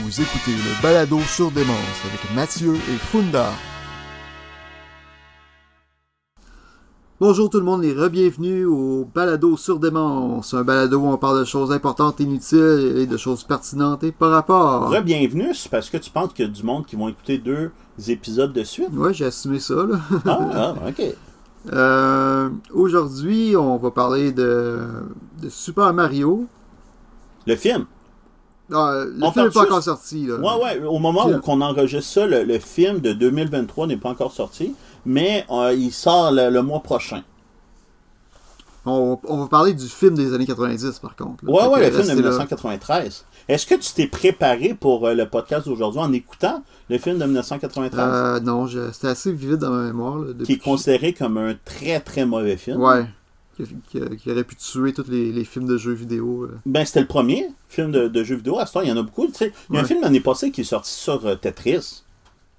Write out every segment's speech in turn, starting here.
Vous écoutez le balado sur Démence avec Mathieu et Funda. Bonjour tout le monde et re-bienvenue au balado sur Démence, un balado où on parle de choses importantes, inutiles et de choses pertinentes et par rapport. Re-bienvenue, c'est parce que tu penses qu'il y a du monde qui vont écouter deux épisodes de suite? Ouais, j'ai assumé ça, là. Ah, ah, ok. Euh, Aujourd'hui, on va parler de, de Super Mario. Le film. Ah, le On film n'est pas encore sorti, là. Ouais, ouais, au moment où on enregistre ça, le, le film de 2023 n'est pas encore sorti, mais euh, il sort le, le mois prochain. On, on va parler du film des années 90, par contre. là. Ouais, Fait ouais, le film de restez là. 1993. Est-ce que tu t'es préparé pour euh, le podcast d'aujourd'hui en écoutant le film de 1993, Euh, non, je- c'était assez vivide dans ma mémoire. Là, qui est considéré comme un très très mauvais film? Ouais. Qui, qui- qui aurait pu tuer tous les, les films de jeux vidéo. euh. Ben, c'était le premier film de, de jeux vidéo. À ce temps, il y en a beaucoup. tu sais. Il y a un film l'année passée qui est sorti sur euh, Tetris.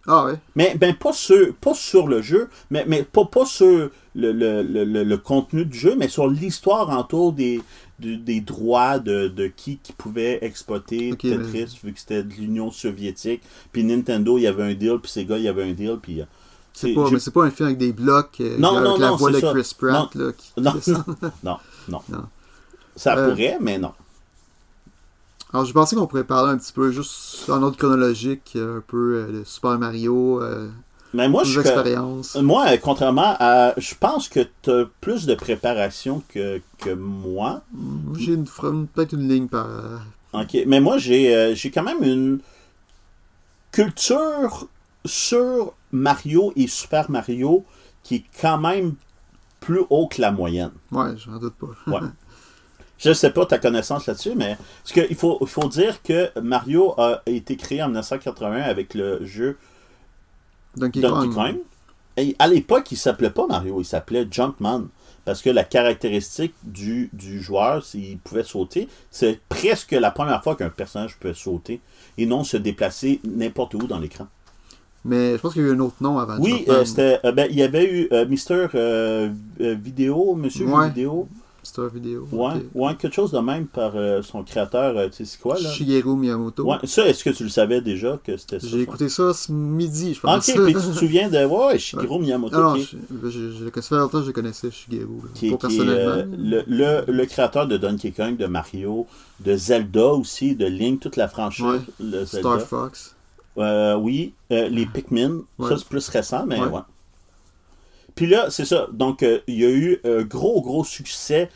Ah ouais. Mais ben pas sur, pas sur le jeu, mais, mais pas, pas sur le, le, le, le- contenu du jeu, mais sur l'histoire autour des, droits de, de qui, qui pouvait exploiter Tetris, vu que c'était de l'Union soviétique. Puis Nintendo, il y avait un deal, puis Sega, il y avait un deal, puis... euh, C'est pas, c'est pas un film avec des blocs euh, Non, avec non, la non, voix de ça. Chris Pratt. Là, qui- Non, non, non. Non. Ça Euh, pourrait, mais non. Alors, je pensais qu'on pourrait parler un petit peu, juste en ordre chronologique, euh, un peu de Super Mario, euh, Mais moi, je expériences. Moi, contrairement à... Je pense que tu as plus de préparation que, que moi. J'ai une, peut-être une ligne par. OK. Mais moi, j'ai j'ai quand même une culture sur Mario et Super Mario qui est quand même plus haut que la moyenne. Ouais, j'en doute pas. Ouais. Je sais pas ta connaissance là-dessus, mais parce que il faut, il faut dire que Mario a été créé en 1981 avec le jeu Donkey, Donkey Kong. Kong. Et à l'époque, il s'appelait pas Mario, il s'appelait Jumpman. Parce que la caractéristique du, du joueur, s'il pouvait sauter, c'est presque la première fois qu'un personnage peut sauter et non se déplacer n'importe où dans l'écran. Mais je pense qu'il y a eu un autre nom avant. Oui, euh, c'était, euh, ben, il y avait eu euh, Mister euh, Vidéo, Monsieur Ouais. Vidéo. Une vidéo. Ouais, ouais, quelque chose de même par son créateur, tu sais, c'est quoi là? Shigeru Miyamoto. Ouais, ça, est-ce que tu le savais déjà que c'était ça? J'ai écouté ça ce midi, je pense. ok, puis tu te souviens de. Ouais, Shigeru Miyamoto. Non, qui est- je, je, je, ça fait longtemps que je connaissais Shigeru. qui, pas est- qui est, personnellement. le, le, le créateur de Donkey Kong, de Mario, de Zelda aussi, de Link, toute la franchise. Ouais. le Zelda. Star Fox. Euh, oui, euh, les Pikmin, Ouais. ça c'est plus récent, mais Ouais. ouais. Puis là, c'est ça. Donc, euh, il y a eu un gros, gros succès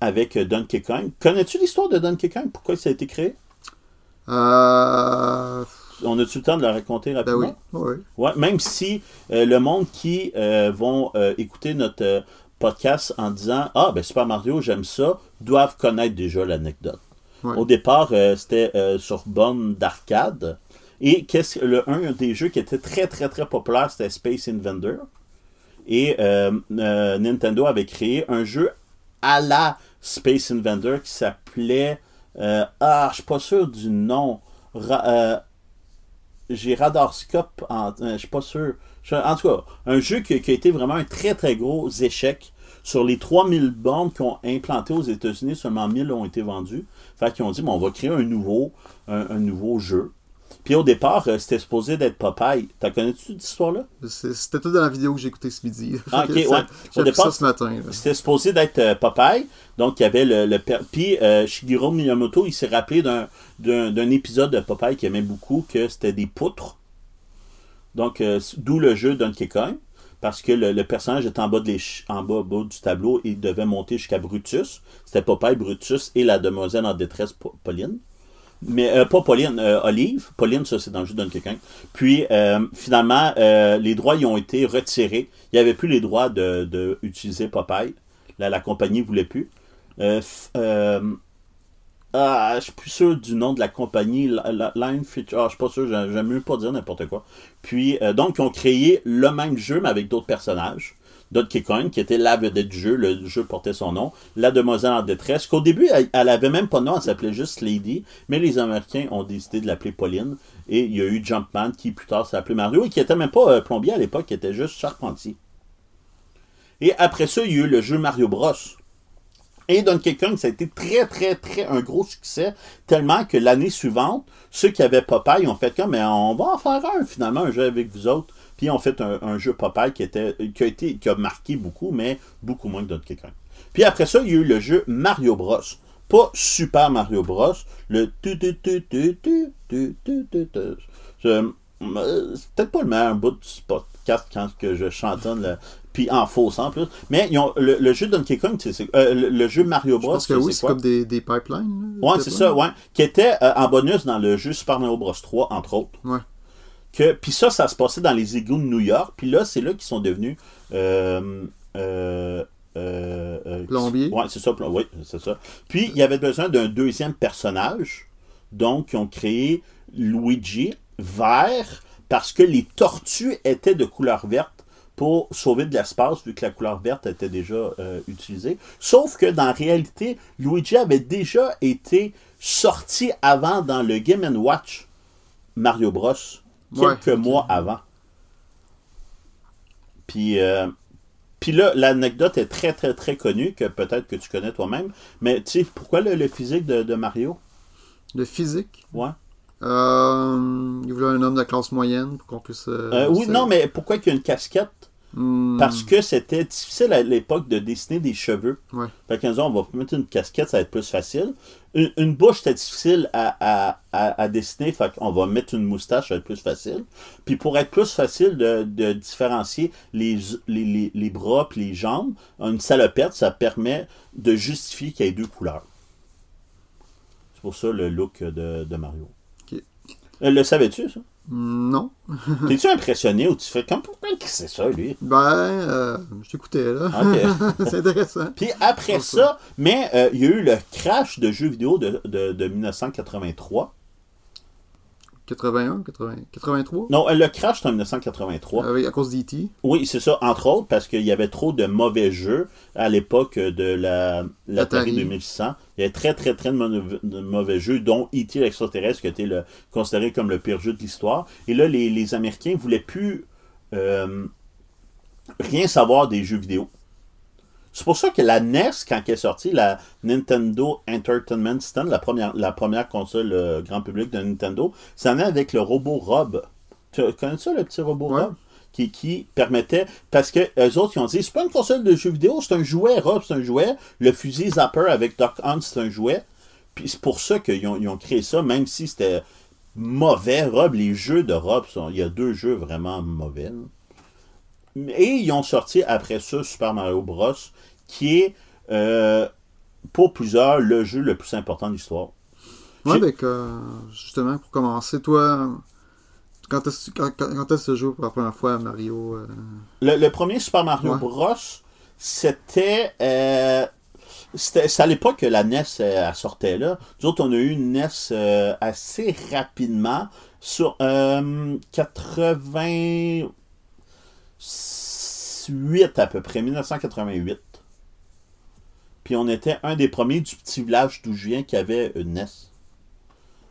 avec Donkey Kong. Connais-tu l'histoire de Donkey Kong? Pourquoi ça a été créé? Euh. On a-tu le temps de la raconter Ben rapidement? oui. Ouais. Même si le monde qui vont écouter notre podcast en disant Ah, ben Super Mario, j'aime ça, doivent connaître déjà l'anecdote. Au départ, c'était sur borne d'arcade. Et qu'est-ce que le un des jeux qui était très très très populaire, c'était Space Invader. Et euh, euh, Nintendo avait créé un jeu à la Space Invader qui s'appelait euh, Ah, je suis pas sûr du nom. J'ai Radarscope, je suis pas sûr. En tout cas, un jeu qui, qui a été vraiment un très très gros échec. Sur les 3000 bornes qui ont implanté aux États-Unis, seulement 1000 ont été vendues. Fait qu'ils ont dit, bon, on va créer un nouveau, un nouveau jeu. Puis au départ, euh, c'était supposé d'être Popeye. T'as connais-tu cette histoire-là? C'était tout dans la vidéo que j'ai écoutée ce midi. Ah, ok, ça- ouais. Au départ, ça ce matin. C'était supposé d'être euh, Popeye. Donc, il y avait le. le Puis, euh, Shigeru Miyamoto, il s'est rappelé d'un, épisode de Popeye qu'il aimait beaucoup, que c'était des poutres. Donc, euh, d'où le jeu Donkey Kong. Parce que le, le personnage était en bas, de l'éch- en bas, bas du tableau et il devait monter jusqu'à Brutus. C'était Popeye, Brutus et la demoiselle en détresse, Pa- Pauline. Mais euh, pas Pauline, euh, Olive. Pauline, ça c'est dans le jeu Donkey Kong. Puis euh, finalement, les droits y ont été retirés. Il n'y avait plus les droits de, de Popeye. La, la compagnie ne voulait plus. Ah, je suis plus sûr du nom de la compagnie. La- Line Feature. Ah, je suis pas sûr, j'aime mieux pas dire n'importe quoi. Puis, donc, ils ont créé le même jeu, mais avec d'autres personnages. Donkey Kong, qui était la vedette du jeu, le jeu portait son nom. La demoiselle en détresse, qu'au début, elle, elle avait même pas de nom, elle s'appelait juste Lady, mais les Américains ont décidé de l'appeler Pauline. Et il y a eu Jumpman, qui plus tard appelé Mario, et qui était même pas euh, plombier à l'époque, qui était juste charpentier. Et après ça, il y a eu le jeu Mario Bros. Et Donkey Kong, ça a été très, très, très un gros succès, tellement que l'année suivante, ceux qui avaient Popeye ont fait comme, mais on va en faire un, finalement, un jeu avec vous autres. Puis ils ont fait un, un jeu Popeye qui, était, qui, a été, qui a marqué beaucoup, mais beaucoup moins que Donkey Kong. Puis après ça, il y a eu le jeu Mario Bros. Pas Super Mario Bros. Le tu tu tu tu tu tu tu tu tu. C'est euh, peut-être pas le meilleur bout du podcast quand que je chantonne, le- puis en fausse en plus. Mais ils ont, le, le jeu Donkey Kong, c'est- euh, le, le jeu Mario Je Bros. pense que oui, c'est comme des, des pipelines. Ouais, c'est ça, ouais. Qui était euh, en bonus dans le jeu Super Mario Bros 3, entre autres. Ouais. Que, puis ça, ça se passait dans les égouts de New York. Puis là, c'est là qu'ils sont devenus. Euh, euh, euh, Plombier. Ouais, c'est ça, plom- oui, c'est ça. Puis il y avait besoin d'un deuxième personnage. Donc, ils ont créé Luigi vert parce que les tortues étaient de couleur verte pour sauver de l'espace, vu que la couleur verte était déjà euh, utilisée. Sauf que dans la réalité, Luigi avait déjà été sorti avant dans le Game Watch Mario Bros. Quelques Ouais, mois avant. Puis, euh, puis là, l'anecdote est très, très, très connue, que peut-être que tu connais toi-même. Mais tu sais, pourquoi le, le physique de, de Mario? Le physique? Ouais. Euh, il voulait un homme de classe moyenne pour qu'on puisse. euh, oui, non, mais pourquoi qu'il y a une casquette? Hmm, Parce que c'était difficile à l'époque de dessiner des cheveux. Ouais. Fait qu'ils on va mettre une casquette, ça va être plus facile. Une, une bouche, c'était difficile à, à, à, à dessiner, fait qu'on va mettre une moustache, ça va être plus facile. Puis pour être plus facile de, de différencier les, les, les, les bras et les jambes, une salopette, ça permet de justifier qu'il y ait deux couleurs. C'est pour ça le look de, de Mario. Euh, le savais-tu, ça? Non. T'es-tu impressionné ou tu fais comme pourquoi c'est ça, lui? Ben, euh, je t'écoutais, là. Ok. c'est intéressant. Puis après ça, mais euh, il y a eu le crash de jeux vidéo de, de, de 1983. 81, 80, 83 Non, le crash en 1983. Avec, À cause d'E.T. Oui, c'est ça, entre autres, parce qu'il y avait trop de mauvais jeux à l'époque de la Atari. 2600. Il y avait très, très, très de mauvais jeux, dont E.T. l'extraterrestre, qui a été le, considéré comme le pire jeu de l'histoire. Et là, les, les Américains voulaient plus euh, rien savoir des jeux vidéo. C'est pour ça que la NES, quand elle est sortie, la Nintendo Entertainment System, la première, la première console euh, grand public de Nintendo, ça venait avec le robot Rob. Tu connais ça, le petit robot Ouais. Rob? Qui, qui permettait. Parce que eux autres, ils ont dit c'est pas une console de jeux vidéo, c'est un jouet, Rob, c'est un jouet. Le fusil Zapper avec Doc Hunt, c'est un jouet. Puis c'est pour ça qu'ils ont, ils ont créé ça, même si c'était mauvais. Rob, les jeux de Rob, sont, il y a deux jeux vraiment mauvais. là. Et ils ont sorti après ça Super Mario Bros. qui est, euh, pour plusieurs, le jeu le plus important de l'histoire. Oui, ben, justement, pour commencer, toi, quand est-ce quand, quand est jeu pour la première fois Mario euh? le, premier Super Mario. Bros, c'était. Euh, c'est à l'époque que la NES euh, sortait là. Nous autres, on a eu une NES assez rapidement. Sur 80. 1988 à peu près, 1988. Puis on était un des premiers du petit village d'où je viens qui avait une NES.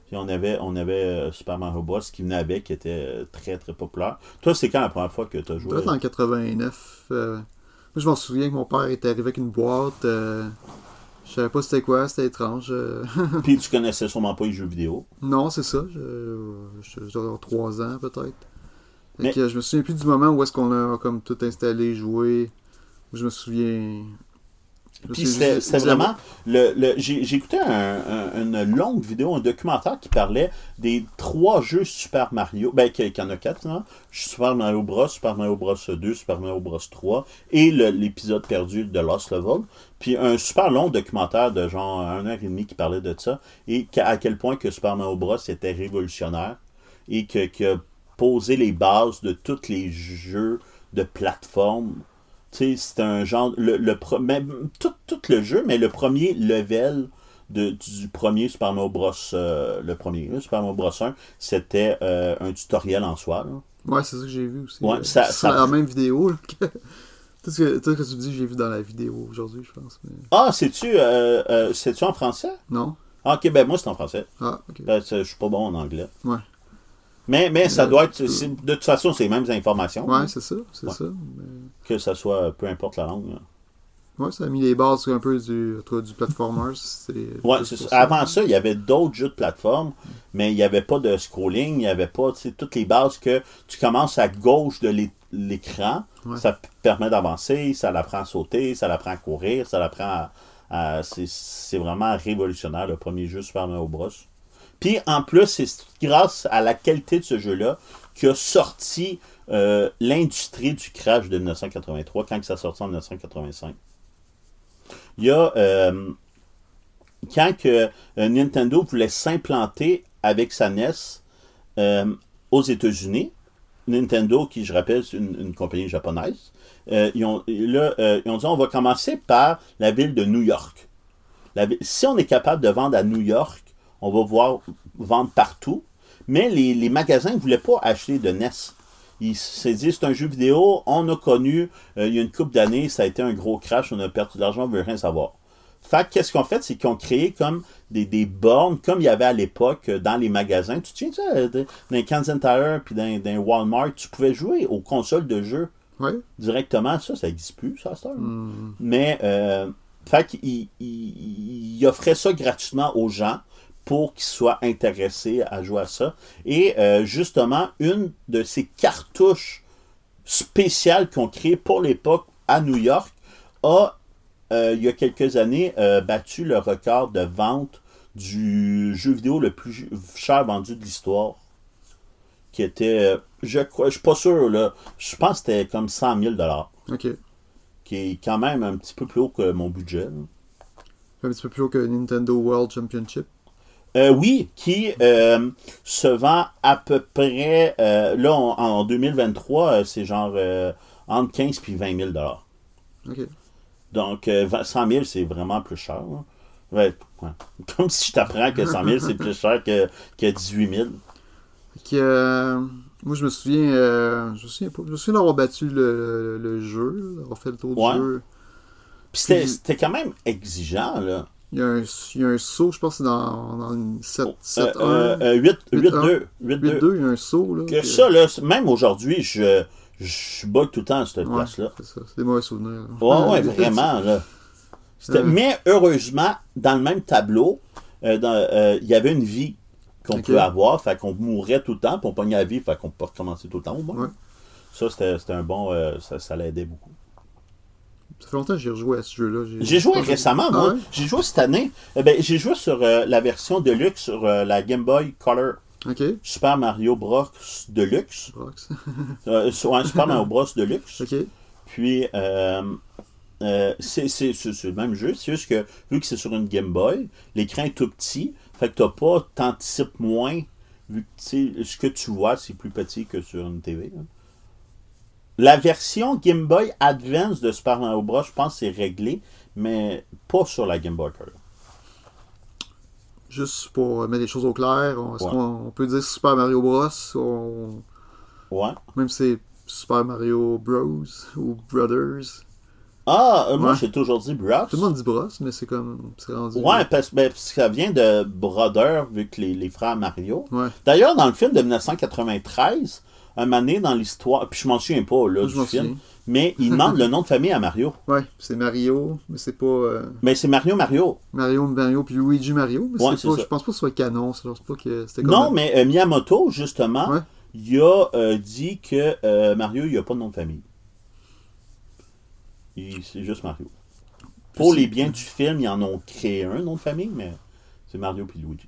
Puis on avait, on avait euh, Super Mario Bros. qui venait avec, qui était euh, très très populaire. Toi, c'est quand la première fois que tu as joué? Peut-être en 89. Euh, moi, je m'en souviens que mon père était arrivé avec une boîte. Euh... Je savais pas c'était quoi, c'était étrange. Puis tu connaissais sûrement pas les jeux vidéo? Non, c'est ça. Je, je, je 3 ans peut-être. Fait Mais- que, je me souviens plus du moment où est-ce qu'on a comme tout installé, joué. Je me souviens. Puis c'était vraiment. Le, le- J'ai écouté un- un- une longue vidéo, un documentaire qui parlait des trois jeux Super Mario. Ben, qu'il y en a quatre, non? Super Mario Bros, Super Mario Bros 2, Super Mario Bros 3 et l'épisode perdu de Lost Level. Puis un super long documentaire de genre un heure et demie qui parlait de ça et à quel point que Super Mario Bros était révolutionnaire et que, que posé les bases de tous les jeux de plateforme. Tu sais, c'est un genre. Le, le même, tout, tout le jeu, mais le premier level de, du premier Super Mario Bros. euh, le premier là, Super Mario Bros. 1, c'était euh, un tutoriel en soi. là. Ouais, c'est ça que j'ai vu aussi. Ouais, ça- la même vidéo. là, que- Tout ce que, tout ce que tu dis, j'ai vu dans la vidéo aujourd'hui, je pense. mais- Ah, c'est-tu euh, euh, en français? Non? Ah, ok, ben moi c'est en français. Ah, ok. Ben, je suis pas bon en anglais. Ouais. Mais, mais ça Euh, doit être. De toute façon, c'est les mêmes informations. Ouais, c'est ça, c'est Ouais. ça. mais- Que ça soit peu importe la langue. là. Ouais, ça a mis les bases un peu du, du platformers. c'est- Ouais, ça. Avant ça, il y avait d'autres jeux de plateforme, mais il n'y avait pas de scrolling, il n'y avait pas toutes les bases que tu commences à gauche de l'é- l'écran. Ouais. Ça te permet d'avancer, ça l'apprend à sauter, ça l'apprend à courir, ça l'apprend à. à- c'est- c'est vraiment révolutionnaire, le premier jeu Super Mario Bros. Puis en plus, c'est grâce à la qualité de ce jeu-là qu'a sorti euh, l'industrie du crash de 1983 quand ça sorti en 1985. Il y a. euh, quand que, euh, Nintendo voulait s'implanter avec sa NES aux États-Unis, Nintendo, qui je rappelle, c'est une, compagnie japonaise, ils, ont, ils ont dit on va commencer par la ville de New York. Si on est capable de vendre à New York, on va pouvoir vendre partout. Mais les, les magasins ne voulaient pas acheter de NES. Ils se dit c'est un jeu vidéo, on a connu, euh, il y a une couple d'années, ça a été un gros crash, on a perdu de l'argent, on veut rien savoir. Fait que qu'est-ce qu'on fait, c'est qu'ils ont créé comme des, des bornes, comme il y avait à l'époque euh, dans les magasins. Tu te souviens ça, dans les Kansas Tire puis dans, Walmart, tu pouvais jouer aux consoles de jeux Ouais. directement. Ça, ça n'existe plus, ça. Hmm. Mais, euh, fait offrait ça gratuitement aux gens pour qu'ils soient intéressés à jouer à ça. Et euh, justement, une de ces cartouches spéciales qu'on créées pour l'époque à New York a, euh, il y a quelques années, euh, battu le record de vente du jeu vidéo le plus cher vendu de l'histoire. Qui était, je crois, je suis pas sûr, là, je pense que c'était comme 100 000 Ok. qui est quand même un petit peu plus haut que mon budget. là. Un petit peu plus haut que Nintendo World Championship. Euh, oui, qui euh, se vend à peu près, euh, là, on- en 2023, euh, c'est genre euh, entre 15 puis 20 000 Ok. Donc, euh, 20 100 000, c'est vraiment plus cher. là. Ouais, ouais. Comme si je t'apprends que 100 000, c'est plus cher que, que 18 000. Fait que, euh, moi, je me souviens, euh, je me souviens pas, je me souviens d'avoir battu le, le, le jeu, d'avoir fait le tour Ouais. du jeu. Puis- c'était quand même exigeant, là. Il y a un, il y a un saut, je pense que c'est dans, dans une 7, 7 Euh, 1, euh, 8 8-1. 8-2. 8 2, il y a un saut, là. Que ça, là, même aujourd'hui, je, je bug tout le temps à cette Ouais, place-là. c'est ça, c'est des mauvais souvenirs. là. Ouais, ouais, vraiment, là. Euh. Mais heureusement, dans le même tableau, euh, euh, il y avait une vie qu'on pouvait avoir, fait qu'on mourait tout le temps, puis on pognait la vie, fait qu'on peut recommencer tout le temps au moins. Ouais. Ça, c'était un bon. euh, ça ça l'aidait beaucoup. Ça fait longtemps que j'ai rejoué à ce jeu-là. J'ai joué récemment, Ah moi. ouais? J'ai joué cette année. Eh ben, j'ai joué sur euh, la version Deluxe sur euh, la Game Boy Color. Super Mario Bros. Deluxe. Euh, sur- ouais, Super Mario Bros. Deluxe. ok. Puis, euh, c'est le même jeu. C'est juste que, vu que c'est sur une Game Boy, l'écran est tout petit. Fait que t'as pas, t'anticipes moins. Vu que, ce que tu vois, c'est plus petit que sur une TV. là. La version Game Boy Advance de Super Mario Bros, je pense c'est réglé, mais pas sur la Game Boy Color. Juste pour mettre les choses au clair, on, est-ce Ouais. qu'on on peut dire Super Mario Bros. on- Ouais. même si c'est Super Mario Bros. ou Brothers. Ah, euh, moi Ouais. j'ai toujours dit Bros. Tout le monde dit Bros, mais c'est comme. C'est rendu. Ouais, parce, ben, parce que ça vient de Brother, vu que les, les frères Mario. Ouais. D'ailleurs, dans le film de 1993, un moment donné dans l'histoire, puis je m'en souviens pas là, Moi, du film, souviens. mais il demande le nom de famille à Mario. Ouais, c'est Mario, mais c'est pas euh, Mais c'est Mario Mario. Mario Mario puis Luigi Mario. Mais Ouais, c'est pas, je pense pas que ce soit canon. Je pense pas que c'était. Non, mais euh, Miyamoto, justement, Ouais. il a euh, dit que Mario, il a pas de nom de famille. Il- C'est juste Mario. Pour les biens du film, ils en ont créé un nom de famille, mais c'est Mario puis Luigi.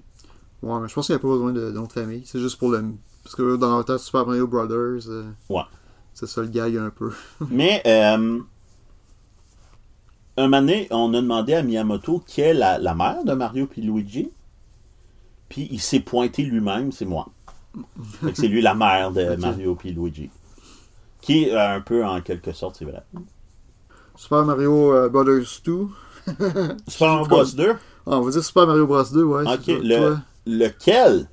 Ouais, mais je pense qu'il n'y a pas besoin de, de nom de famille. C'est juste pour le. Parce que dans le temps, Super Mario Brothers. euh, Ouais. C'est ça le gag un peu. Mais euh, un moment donné, on a demandé à Miyamoto qui est la, la mère de Mario puis Luigi. Puis il s'est pointé lui-même, c'est moi. C'est lui la mère de. Mario puis Luigi. Qui est euh, un peu en quelque sorte, c'est vrai. Super Mario euh, Brothers 2. Super Mario Bros 2, Ah, on va dire Super Mario Bros 2, ouais. Ok, le- lequel?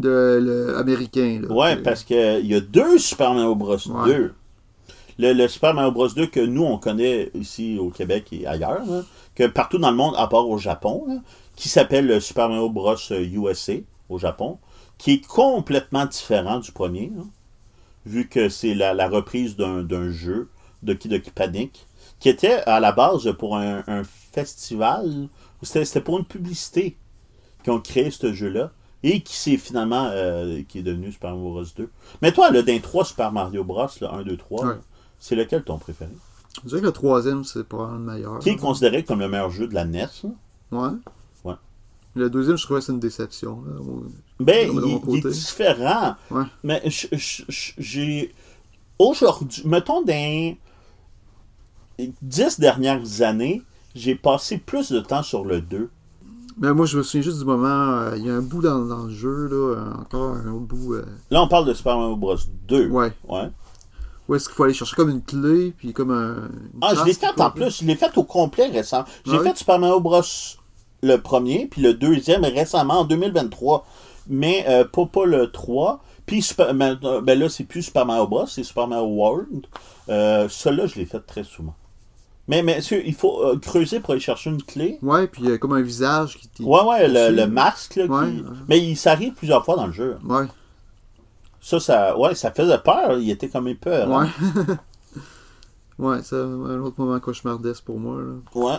De le américain. Là, Ouais, que- parce qu'il y a deux Super Mario Bros Ouais. 2. Le, le Super Mario Bros 2 que nous, on connaît ici au Québec et ailleurs, là, que partout dans le monde, à part au Japon, là, qui s'appelle le Super Mario Bros USA au Japon, qui est complètement différent du premier, vu que c'est la, la reprise d'un jeu de Doki Doki Panic. qui était à la base pour un, un festival, c'était pour une publicité qui ont créé ce jeu-là, et qui s'est finalement, euh, qui est devenu Super Mario Bros. 2. Mais toi, là, d'un 3 Super Mario Bros, là, 1, 2, 3, Ouais. là, c'est lequel ton préféré? Je dirais que le troisième, c'est probablement le meilleur. Qui est considéré comme le meilleur jeu de la NES? Ouais. Ouais. Le deuxième, je trouvais que c'est une déception. là. Ben, De il, est différent. Ouais. Mais j'ai. Aujourd'hui, mettons, dans les dix dernières années, j'ai passé plus de temps sur le 2. Mais moi, je me souviens juste du moment, euh, il y a un bout dans, dans le jeu, là, euh, encore un autre bout. euh, Là, on parle de Super Mario Bros. 2. ouais. Ouais. Où est-ce qu'il faut aller chercher comme une clé, puis comme un. Ah, je l'ai fait en plus. Je l'ai fait au complet récemment. J'ai fait Super Mario Bros. le premier, puis le deuxième récemment en 2023. Mais euh, pas, pas le 3. Puis Super- ben, ben là, c'est plus Super Mario Bros. C'est Super Mario World. Euh, Celui-là, je l'ai fait très souvent. Mais, mais il faut euh, creuser pour aller chercher une clé. Ouais, puis il y a comme un visage qui. Ouais, ouais, le, le masque. Là, qui- Ouais. Mais il s'arrive plusieurs fois dans le jeu. Ouais. Ça, ça, ouais, ça faisait peur. Il était comme peur. Ouais. ouais, c'est un autre moment cauchemardesque pour moi. Là. Ouais.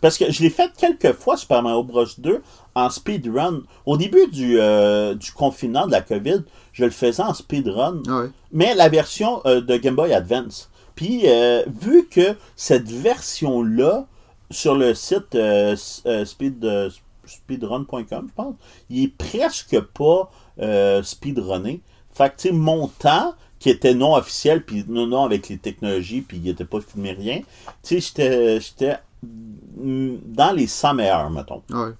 Parce que je l'ai fait quelques fois Super Mario Bros 2 en speedrun. Au début du, euh, du confinement de la COVID, je le faisais en speedrun, Ah ouais. mais la version euh, de Game Boy Advance. Puis, euh, vu que cette version-là, sur le site euh, euh, speed, speedrun.com, je pense, il est presque pas euh, speedrunné. Fait que, tu sais, mon temps, qui était non officiel, puis non, non avec les technologies, puis il n'était pas filmé rien, tu sais, j'étais- dans les 100 meilleurs, mettons. Ouais.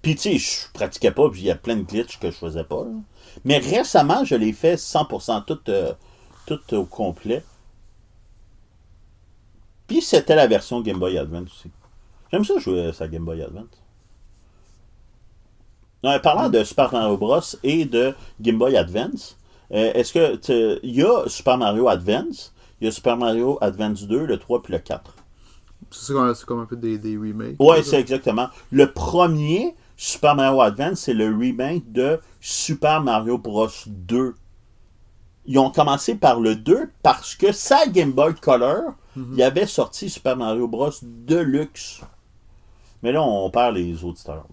Puis, tu sais, je pratiquais pas, puis il y a plein de glitches que je faisais pas. là. Mais récemment, je l'ai fait 100%, tout, euh, tout au complet. Puis, c'était la version Game Boy Advance aussi. J'aime ça jouer à sa Game Boy Advance. Non, parlant de Super Mario Bros. et de Game Boy Advance, euh, est-ce que tu- il y a Super Mario Advance, il y a Super Mario Advance 2, le 3 puis le 4. C'est comme, un peu des, des remakes. Ouais, c'est exactement. Le premier Super Mario Advance, c'est le remake de Super Mario Bros 2. Ils ont commencé par le 2 parce que sa Game Boy Color, il avait sorti Super Mario Bros Deluxe. Mais là, on perd les auditeurs.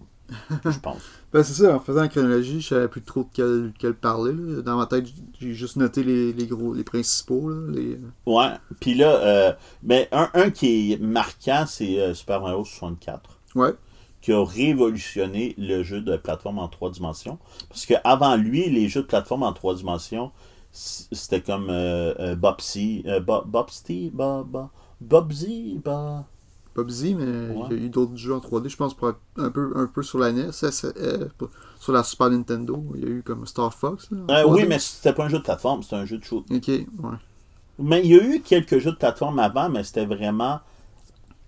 je pense. Ben, c'est ça, en faisant la chronologie, je savais plus trop de quel, quel parler. là. Dans ma tête, j'ai juste noté les, les gros, les principaux. Là, les... Ouais. Puis là, euh, mais un, un qui est marquant, c'est euh, Super Mario 64. Ouais. qui a révolutionné le jeu de plateforme en trois dimensions. Parce qu'avant lui, les jeux de plateforme en trois dimensions, c'était comme euh, euh, Bobsy, euh, Bo- Bobsty, Bo- Bo- Bobsy, Bo- Pas busy, mais Ouais. il y a eu d'autres jeux en 3D, je pense, pour un peu, un peu sur la NES, euh, sur la Super Nintendo. Il y a eu comme Star Fox. Là, en Euh, 3D. oui, mais c'était pas un jeu de plateforme, c'était un jeu de shoot. Ok, ouais. Mais il y a eu quelques jeux de plateforme avant, mais c'était vraiment.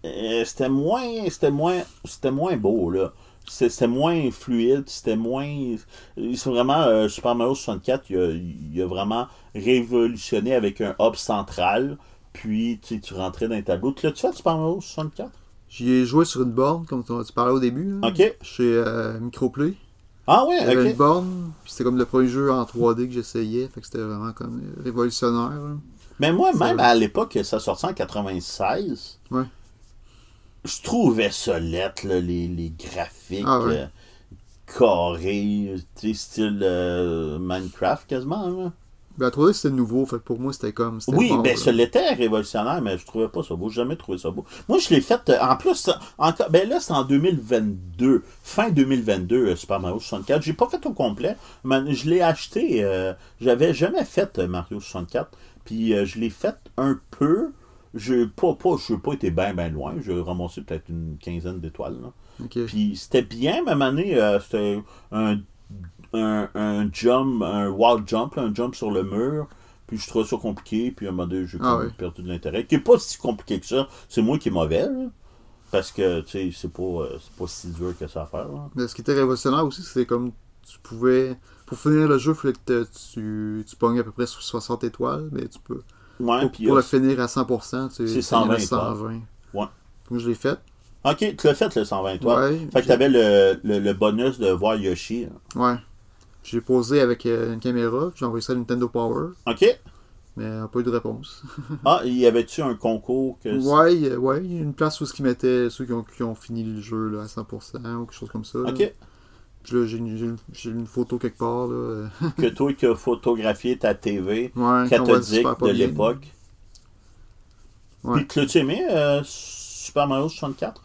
euh, c'était moins. C'était moins. C'était moins beau, là. C'était moins fluide, c'était moins. C'est vraiment. euh, Super Mario 64, il a, il a vraiment révolutionné avec un hub central. Puis tu, tu rentrais dans les tableaux. Tu l'as-tu fait Super Mario 64 J'y ai joué sur une borne, comme tu parlais au début. là, Ok. Chez euh, Microplay. Ah ouais, avait une ok. borne, puis c'était comme le premier jeu en 3D que j'essayais. Fait que c'était vraiment comme révolutionnaire. là. Mais moi, même à l'époque que ça sortait en 96, Ouais. Je trouvais ça lettre, là, les, les graphiques Ah ouais. euh, carrés, style euh, Minecraft quasiment. là. Ben, la 3D c'était nouveau, fait que pour moi c'était comme. Oui, ben là. ça l'était révolutionnaire, mais je trouvais pas ça beau. J'ai jamais trouvé ça beau. Moi, je l'ai fait, euh, en plus, encore, ben là, c'est en 2022, fin 2022, euh, Super Mario 64. J'ai pas fait au complet, mais je l'ai acheté. euh, J'avais jamais fait Mario 64, puis je l'ai fait un peu. Je pas, pas, je n'ai pas été bien, bien loin. J'ai ramassé peut-être une quinzaine d'étoiles. Puis c'était bien, même année, euh, c'était un, un, un jump, un wild jump, là, un jump sur le mur. Puis je trouvais ça compliqué, puis à un moment donné, j'ai Ah perdu de l'intérêt. Qui est pas si compliqué que ça. C'est moi qui est mauvais, là. Parce que, tu sais, c'est pas, euh, c'est pas si dur que ça à faire, là. Mais ce qui était révolutionnaire aussi, c'était comme tu pouvais. Pour finir le jeu, il fallait que tu, tu pognes à peu près sur 60 étoiles, mais tu peux. Ouais, pour puis pour euh, le finir à 100%, tu c'est tu 120 en as 120. Ouais. Donc je l'ai fait. Ok, tu l'as fait, le 120 toi. Ouais. Fait que t'avais le, le, le bonus de voir Yoshi. hein. Ouais. J'ai posé avec euh, une caméra, puis j'ai envoyé ça à Nintendo Power. Ok? mais euh, pas eu de réponse. Ah, y avait-tu un concours que. Ouais, il y a- ouais, une place où ce mettaient ceux qui ont, qui ont fini le jeu là, à 100% ou quelque chose comme ça. Ok. Là, j'ai une, photo quelque part. Là. Que toi qui as photographié ta TV Ouais, cathodique de l'époque. Ouais. Puis l'as-tu aimé euh, Super Mario 64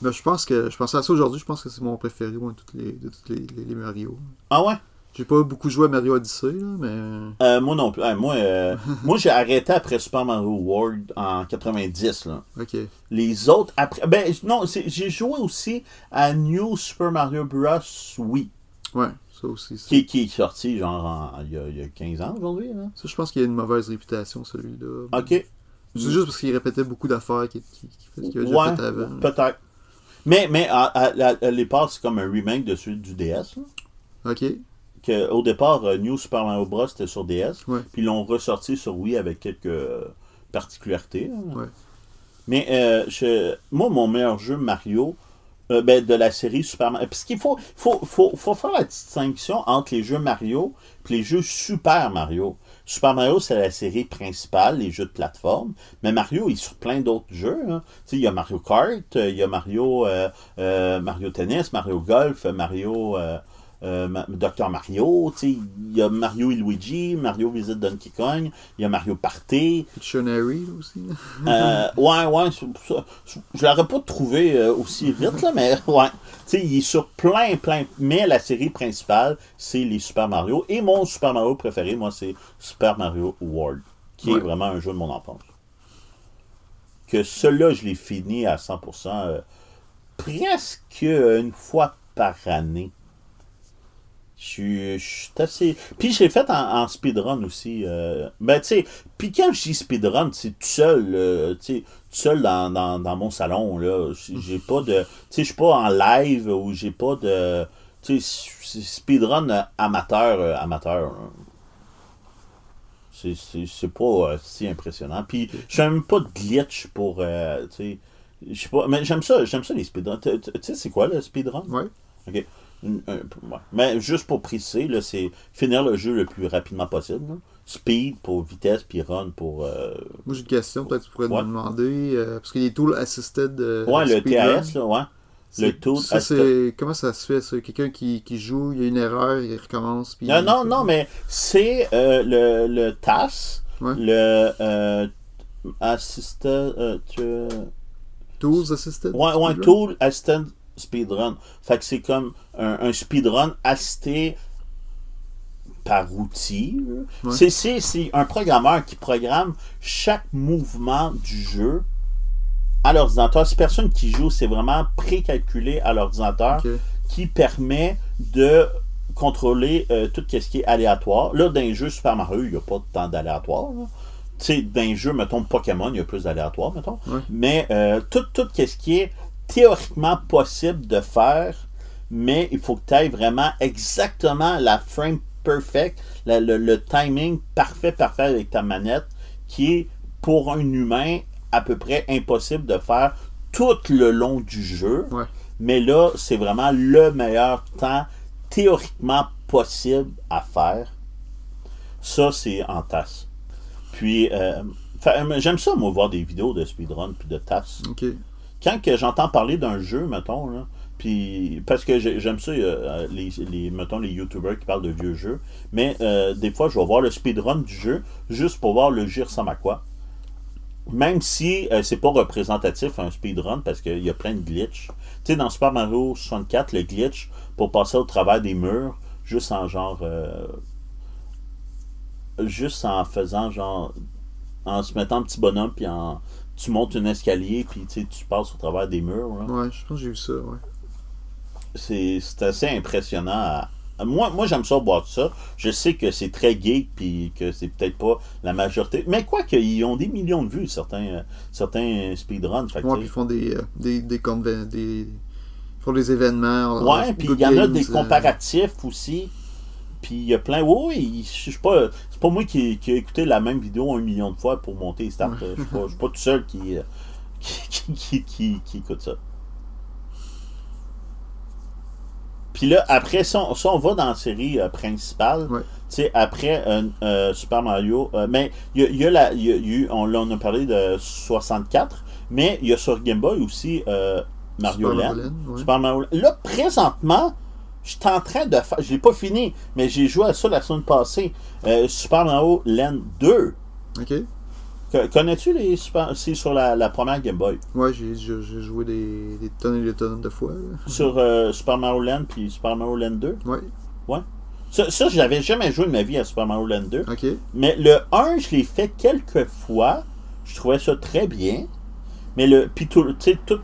Ben, je pense que je pensais à ça aujourd'hui, je pense que c'est mon préféré moi, de toutes les, de toutes les, les- les Mario. Ah ouais? J'ai pas beaucoup joué à Mario Odyssey, là, mais. Euh, Moi non plus. Ah, moi, euh, moi j'ai arrêté après Super Mario World en 90. Là. Ok. Les autres, après. Ben non, j'ai joué aussi à New Super Mario Bros. Oui. Ouais, ça aussi. ça. Qui, qui est sorti genre en- il, y a, il y a 15 ans aujourd'hui. là. Ça, je pense qu'il a une mauvaise réputation, celui-là. Ok. C'est juste parce qu'il répétait beaucoup d'affaires qu'il qui, qui, déjà Ouais, avant. peut-être. Mais, mais à, à, à- à l'époque, c'est comme un remake de celui du DS. là. Ok. Que, au départ, euh, New Super Mario Bros. c'était sur DS. Ouais. Puis ils l'ont ressorti sur Wii avec quelques euh, particularités. Ouais. Mais euh, je- moi, mon meilleur jeu Mario, euh, ben, de la série Super Mario. Parce qu'il faut, faut, faut, faut faire la distinction entre les jeux Mario et les jeux Super Mario. Super Mario, c'est la série principale, les jeux de plateforme. Mais Mario est sur plein d'autres jeux. hein. Il y a Mario Kart, il y a Mario, Mario Tennis, Mario Golf, Mario. Euh, Dr. Mario, tu sais, il y a Mario et Luigi, Mario visite Donkey Kong, il y a Mario Party, Pictionary aussi. euh, ouais, ouais, ça- je l'aurais pas trouvé euh, aussi vite, là, mais ouais. Tu sais, il est sur plein, plein. Mais la série principale, c'est les Super Mario. Et mon Super Mario préféré, moi, c'est Super Mario World, qui est vraiment un jeu de mon enfance. Que celui-là, je l'ai fini à 100%, euh, presque une fois par année. Je suis- je assez. Puis j'ai fait en, en speedrun aussi. euh, Ben, tu sais, puis quand je dis speedrun, c'est tout seul, euh, tu sais, tout seul dans, dans, dans mon salon, là. J'ai pas de. Tu sais, je suis pas en live ou j'ai pas de. Tu sais, speedrun amateur, euh, amateur. hein. C'est- pas si impressionnant. Puis j'aime pas de glitch pour. tu sais, je sais pas, mais j'aime ça, j'aime ça les speedruns. Tu sais, c'est quoi le speedrun? Ouais. Ok. Une- un- ouais. Mais juste pour préciser, là, c'est finir le jeu le plus rapidement possible. là. Speed pour vitesse, puis run pour. euh, Moi, j'ai une question, peut-être que tu pourrais Ouais. me demander. euh, parce qu'il y a des tools assisted. euh, Ouais, le. TAS, là, ouais. Le tool ça, assisted. c'est Comment ça se fait, ça? Quelqu'un qui, qui joue, il y a une erreur, il recommence. Puis Non, non, non, mais c'est euh, le, le TAS, Ouais. le Assisted. tu- Tools assisted Ouais, ouais? Tool Assisted Speedrun. Fait que c'est comme un, un speedrun assisté par outil. Ouais. C'est- C'est c'est un programmeur qui programme chaque mouvement du jeu à l'ordinateur. C'est personne qui joue, c'est vraiment précalculé à l'ordinateur qui permet de contrôler euh, tout ce qui est aléatoire. Là, dans les jeux Super Mario, il n'y a pas tant d'aléatoire. Tu sais, dans les jeux, mettons, Pokémon, il y a plus d'aléatoire, mettons. Ouais. Mais euh, tout, tout ce qui est théoriquement possible de faire, mais il faut que tu aies vraiment exactement la frame perfect, la- le, le timing parfait, parfait avec ta manette, qui est pour un humain à peu près impossible de faire tout le long du jeu. Ouais. Mais là, c'est vraiment le meilleur temps théoriquement possible à faire. Ça, c'est en tasse. Puis, euh, mais j'aime ça, moi, voir des vidéos de speedrun puis de tasse. Quand que j'entends parler d'un jeu, mettons, là, puis parce que j'ai- j'aime ça, euh, les, mettons, les YouTubers qui parlent de vieux jeux, mais euh, des fois, je vais voir le speedrun du jeu juste pour voir le jeu ressemble quoi. Même si euh, c'est pas représentatif un speedrun parce qu'il y a plein de glitch. Tu sais, dans Super Mario 64, le glitch pour passer au travers des murs, juste en genre. euh, juste en faisant genre. En se mettant un petit bonhomme, puis en. Tu montes un escalier, puis tu passes au travers des murs. là. Ouais, je pense que j'ai vu ça, ouais. C'est assez impressionnant. à- Moi, moi j'aime ça boire ça. Je sais que c'est très geek puis que c'est peut-être pas la majorité. Mais quoi qu'ils ont des millions de vues, certains, euh, certains speedruns. Ouais, ils font des, euh, des, des, des, font des événements. ouais, euh, puis il y en a des comparatifs aussi. Puis il y a plein. Oui, oui, je suis pas. C'est pas moi qui, qui ai écouté la même vidéo un million de fois pour monter les stats. Je suis pas, je suis pas tout seul qui, euh, qui, qui, qui, écoute ça. Puis là, après, ça, on, va dans la série euh, principale. Ouais. Tu sais, après euh, euh, Super Mario. mais il y a, il y a la, y a- y on, là, on a parlé de 64, mais il y a sur Game Boy aussi Mario Super Land. Mario Land, ouais. Super Mario Land. Là, présentement, je suis en train de faire. Je l'ai pas fini, mais j'ai joué à ça la semaine passée. Euh, Super Mario Land 2. Ok. Connais-tu les Super. C'est sur la, la première Game Boy? Ouais, j'ai joué des, des tonnes et des tonnes de fois. là. Sur euh, Super Mario Land puis Super Mario Land 2. Ouais. Ça, ça je n'avais jamais joué de ma vie à Super Mario Land 2. Ok. Mais le 1, je l'ai fait quelques fois. Je trouvais ça très bien. Mais le. Puis tout, tout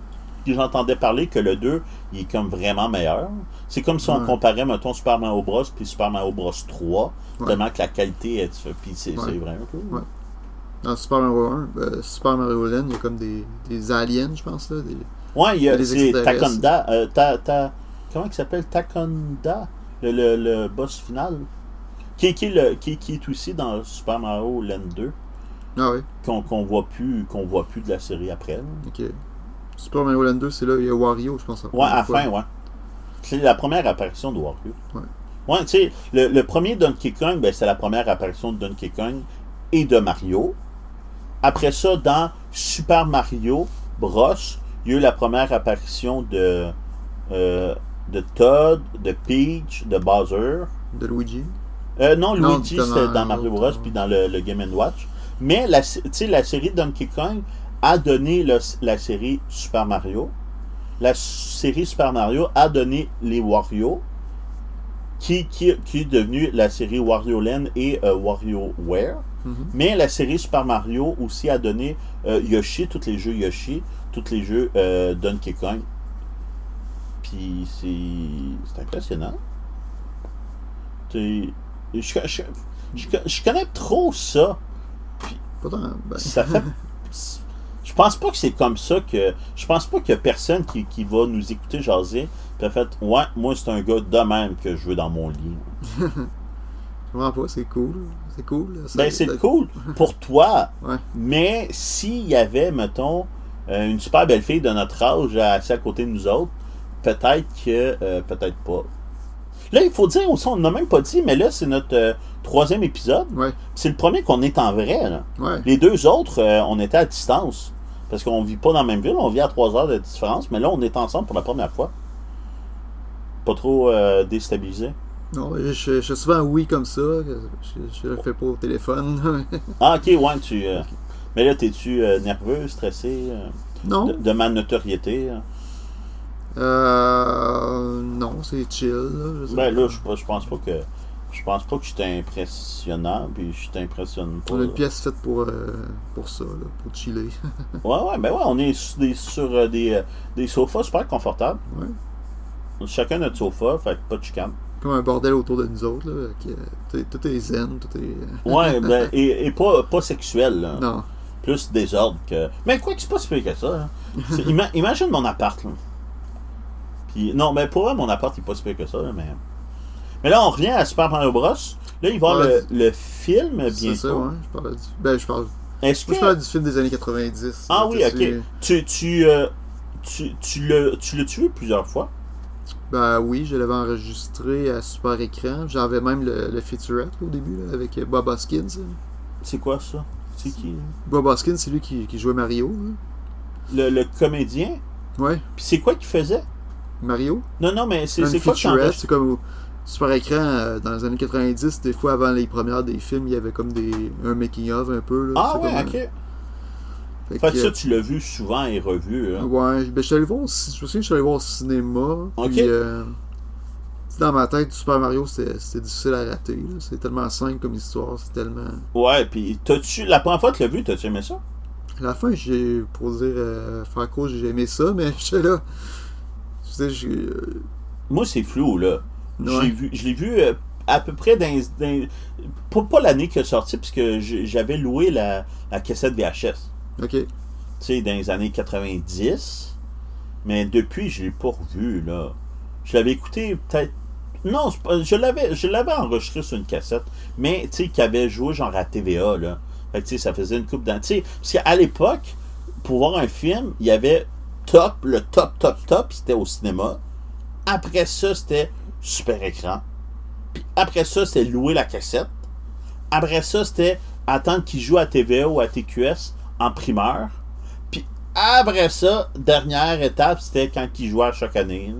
que j'entendais parler que le 2, il est comme vraiment meilleur. C'est comme si on Ouais. comparait, mettons, Super Mario Bros. puis Super Mario Bros 3. Ouais. Tellement que la qualité est. Puis c'est Ouais. vrai un peu. Ouais. Dans Super Mario 1, euh, Super Mario Land, il y a comme des, des aliens, je pense. Là, des... Ouais, il y a, des. Takonda. euh, ta, ta- comment il s'appelle? Takonda le, le, le boss final? Qui, qui, est le- qui, qui est aussi dans Super Mario Land 2. Ah ouais, Qu'on qu'on voit plus qu'on voit plus de la série après. là. ok. Super Mario Land 2, c'est là, il y a Wario, je pense. Ouais, à la fin, ouais. C'est la première apparition de Wario. Ouais. Ouais, tu sais, le, le premier Donkey Kong, ben, c'est la première apparition de Donkey Kong et de Mario. Après ça, dans Super Mario Bros, il y a eu la première apparition de, euh, de Todd, de Peach, de Bowser. De Luigi. Euh, non, Non, Luigi, c'était dans Mario Bros, l'autre, puis dans le, le Game Watch. Mais la, tu sais, la série Donkey Kong a donné le- la série Super Mario. La série Super Mario a donné les Wario, qui, qui, qui est devenue la série Wario Land et euh, WarioWare. Mhm. Mais la série Super Mario aussi a donné euh, Yoshi, tous les jeux Yoshi, tous les jeux euh, Donkey Kong. Puis c'est c'est impressionnant. Je, je, je, je connais trop ça. Pourtant, ben, Ça fait. Je pense pas que c'est comme ça que. Je pense pas qu'il y a personne qui, qui va nous écouter jaser. Puis a fait, ouais, moi c'est un gars de même que je veux dans mon lit. je comprends pas, c'est cool. C'est cool. Ben c'est cool pour toi. Ouais. Mais s'il y avait, mettons, euh, une super belle fille de notre âge assise à côté de nous autres, peut-être que. euh, peut-être pas. Là, il faut dire aussi, on n'a même pas dit, mais là, c'est notre euh, troisième épisode. Ouais, C'est le premier qu'on est en vrai. Là. ouais. Les deux autres, on était à distance. Parce qu'on vit pas dans la même ville, on vit à trois heures de différence, mais là, on est ensemble pour la première fois. Pas trop euh, déstabilisé. Non, je, je, suis souvent oui comme ça. Je, je le fais pas au téléphone. Ah, ok, ouais, tu. euh, Mais là, t'es-tu euh, nerveux, stressé, non. de, de ma notoriété? Euh, non, c'est chill. Là, je Ben là, je, je pense pas que. Je pense pas que je t'impressionnant, puis je t'impressionne pas. On a une pièce faite pour, euh, pour ça, là, pour chiller. Ouais, ouais, ben ouais, on est sur des, sur, euh, des, euh, des sofas super confortables. Ouais. Chacun notre sofa, fait pas de chicane. Comme un bordel autour de nous autres. Là, qui, euh, tout, est, zen, tout est. Ouais, ben, et, et pas, pas sexuel, là. Non. Plus désordre que. Mais quoi que c'est pas si pire que ça. hein. Ima- imagine mon appart, là. Puis, non, mais pour vrai, mon appart, il est pas si pire que ça, là, mais. Mais là, on revient à Super Mario Bros. Là, il va le, le film C'est ça, bientôt. ouais. Je parle du. Ben, je parle. Est-ce Moi, je que. parle du film des années 90. Ah oui, ok. Tu, tu, euh, tu, tu l'as tu l'as tué plusieurs fois? Ben oui, je l'avais enregistré à super écran. J'avais même le, le featurette au début là, avec euh, Bob Hoskins. là. C'est quoi ça? C'est qui? Bob Hoskins, c'est lui qui, qui jouait Mario. là. Le, le comédien? Ouais, Puis c'est quoi qu'il faisait? Mario? Non, non, mais c'est quoi que c'est comme super écran euh, dans les années 90, des fois avant les premières des films, il y avait comme des un making of un peu. Là, Ah ouais, comme, ok. fait Fait que ça, tu l'as vu souvent et revu. Hein? Ouais, ben, je suis allé voir, au je me je suis allé voir au cinéma. Ok. Puis, euh, dans ma tête, Super Mario, c'était difficile à rater. C'est tellement simple comme histoire, c'est tellement. Ouais, puis t'as-tu. La première fois que tu l'as vu, t'as-tu aimé ça? À la fin, j'ai, pour dire, euh, faire court, j'ai aimé ça, mais j'étais là. Tu sais, j'ai. euh, Moi, c'est flou, là. Ouais. Vu, je l'ai vu euh, à peu près dans. dans- pas, pas l'année qu'il est sorti, puisque j'avais loué la, la cassette VHS. Ok. Tu sais, dans les années 90. Mais depuis, je l'ai pas revu, là. Je l'avais écouté peut-être. Non, pas- je l'avais, je l'avais enregistré sur une cassette. Mais, tu sais, qui avait joué genre à TVA, là. Fait que, tu sais, ça faisait une coupe d'an. Tu sais, parce qu'à l'époque, pour voir un film, il y avait top, le top, top, top, c'était au cinéma. Après ça, c'était super écran. Puis après ça, c'était louer la cassette. Après ça, c'était attendre qu'il joue à TVA ou à TQS en primeur. Puis après ça, dernière étape, c'était quand il jouait à chaque année.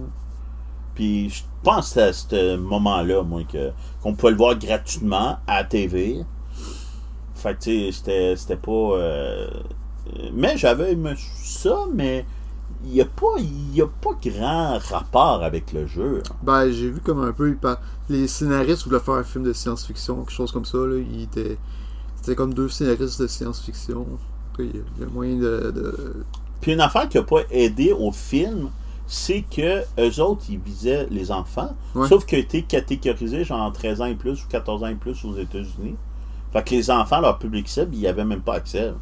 Puis je pense à ce moment-là, moi, que, qu'on pouvait le voir gratuitement à TV. Fait que, tu sais, c'était, c'était pas. euh, Mais j'avais ça, mais il n'y a, pas- y a pas grand rapport avec le jeu. Ben, j'ai vu comme un peu. Les scénaristes voulaient faire un film de science-fiction, quelque chose comme ça. Là. Il était... C'était comme deux scénaristes de science-fiction. Il y a- moyen de. de- Puis une affaire qui n'a pas aidé au film, c'est que eux autres, ils visaient les enfants, Ouais. sauf qu'ils ont été catégorisés genre 13 ans et plus ou 14 ans et plus aux États-Unis. Fait que les enfants, leur public cible, ils n'y avaient même pas accès.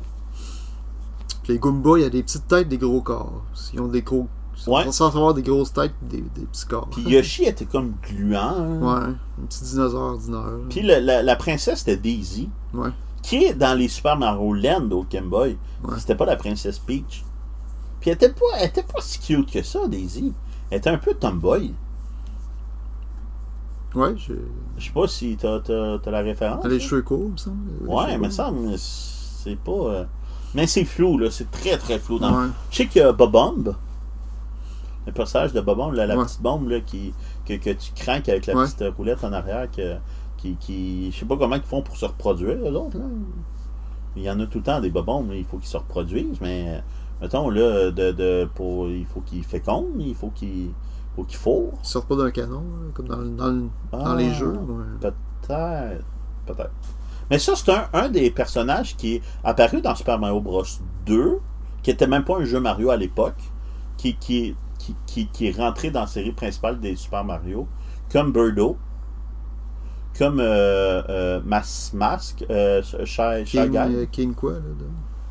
Les Goombas, il y a des petites têtes, des gros corps. Ils ont des gros. Ouais. Sans avoir des grosses têtes, des, des petits corps. Puis Yoshi était comme gluant. hein. Ouais, un petit dinosaure ordinaire. Puis la, la princesse, c'était Daisy, Ouais. qui est dans les Super Mario Land au Game Boy? Ouais. C'était pas la princesse Peach. Puis elle était pas, elle était pas si cute que ça, Daisy. Elle était un peu tomboy. Ouais, j'ai. Je sais pas si t'as, t'as, t'as la référence. Elle a les cheveux courts, il me semble. Les Ouais, mais ça, c'est pas. euh, Mais c'est flou, là. C'est très, très flou. Dans... Ouais. Je sais qu'il y a Bobomb. Le personnage de Bobomb, la Ouais. petite bombe là, qui, que, que tu craques avec la Ouais. petite roulette en arrière. Que, qui, qui, je sais pas comment ils font pour se reproduire, eux autres. Là. Il y en a tout le temps des Bobombs. là, Il faut qu'ils se reproduisent. Mais, mettons, là, de, de, pour, il faut qu'ils fécondent. Il faut qu'ils faut qu'ils fourrent. Ils sortent pas d'un canon, comme dans, le- dans, Ah. les jeux. Peut-être. Peut-être. Mais ça, c'est un, un des personnages qui est apparu dans Super Mario Bros. 2, qui était même pas un jeu Mario à l'époque, qui, qui, est- qui, qui, qui est rentré dans la série principale des Super Mario, comme Birdo, comme euh, euh, Mas Mask, euh, Shy, Shy King, Guy. euh, King quoi, là, là?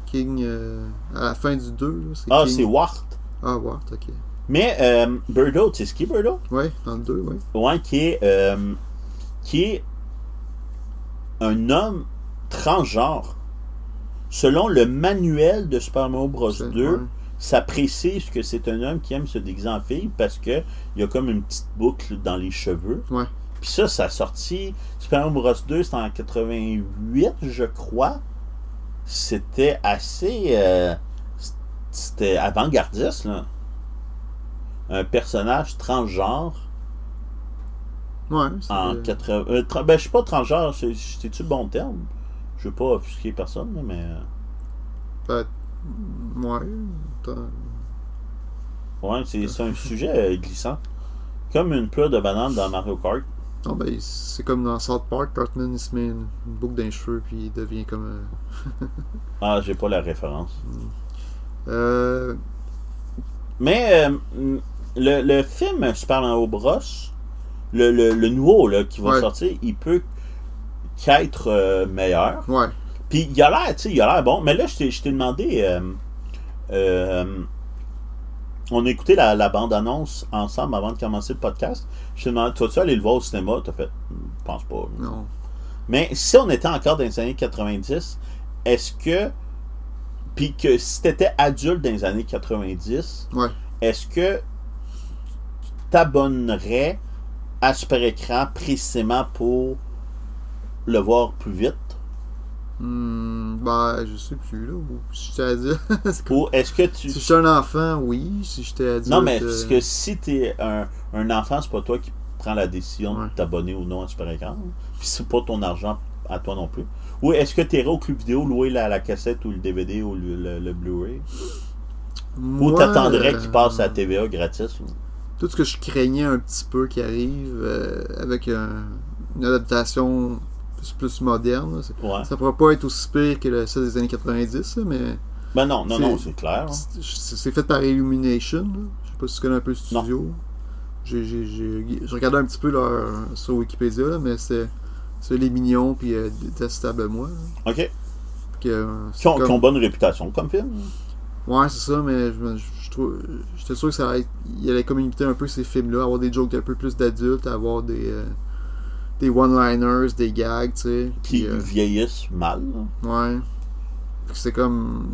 King. euh, à la fin du 2, là, Ah, King- c'est Wart. Ah, Wart, ok. Mais euh, Birdo, tu sais ce qui est Birdo? Ouais, dans le 2, ouais. Ouais, qui est, qui est un homme transgenre. Selon le manuel de Super Mario Bros. C'est- 2, ouais. ça précise que c'est un homme qui aime se déguiser en fille parce que il y a comme une petite boucle dans les cheveux. Ouais. Puis ça, ça a sorti. Super Mario Bros. 2, c'était en 88, je crois. C'était assez. euh, c'était avant-gardiste, là. Un personnage transgenre Ouais, en 80. euh, tra- ben, je sais pas transgenre, c'est- c'est-tu le bon terme? Je veux pas offusquer personne, là, mais. ben, ouais. Ouais, c'est un sujet euh, glissant. Comme une pleure de banane dans Mario Kart. Non, ben, c'est comme dans South Park, Cartman, il se met une, boucle dans les cheveux, puis il devient comme. euh, Ah, j'ai pas la référence. Euh, Mais euh, le, le film Super Mario Bros, le, le, le nouveau là, qui va Ouais. sortir, il peut qu'être euh, meilleur. ouais. Puis il a l'air, tu sais, il a l'air bon. Mais là, je t'ai demandé. euh, euh, on a écouté la, la bande-annonce ensemble avant de commencer le podcast. Je t'ai demandé, toi, tu aller le voir au cinéma? T'as fait, je pense pas. Non. Mais si on était encore dans les années 90, est-ce que. Puis que si t'étais adulte dans les années 90, Ouais. est-ce que tu t'abonnerais à Super Écran précisément pour le voir plus vite? Hmm, ben, je sais plus, là. Si j'étais adulte. c'est comme- Ou est-ce que tu. si j'étais un enfant, oui. Si j'étais adulte. Non, mais euh, parce que si t'es un, un enfant, c'est pas toi qui prends la décision Ouais. de t'abonner ou non à Super Écran. Puis c'est pas ton argent à toi non plus. Ou est-ce que t'irais au club vidéo louer la, la cassette ou le DVD ou le, le- le Blu-ray? Ou t'attendrais euh, qu'il passe à la TVA gratis? ou- Tout ce que je craignais un petit peu qui arrive euh, avec un- une adaptation plus, plus moderne, Ouais. ça pourrait pas être aussi pire que le, ça des années 90, là, mais Ben non, non, non, c'est clair. hein. c'est fait par Illumination. là. Je sais pas si tu connais un peu le studio. J'ai regardé un petit peu leur, sur Wikipédia, là, mais c'est c'est les mignons puis euh, détestable moi. là. OK. Euh, Qui ont, comme- qui ont bonne réputation comme film. Ouais, c'est ça, mais je, trouve. J'étais sûr que ça allait, il allait comme imiter un peu ces films-là, avoir des jokes un peu plus d'adultes, avoir des. euh, des one-liners, des gags, tu sais. Qui euh, vieillissent mal. Ouais. C'est comme.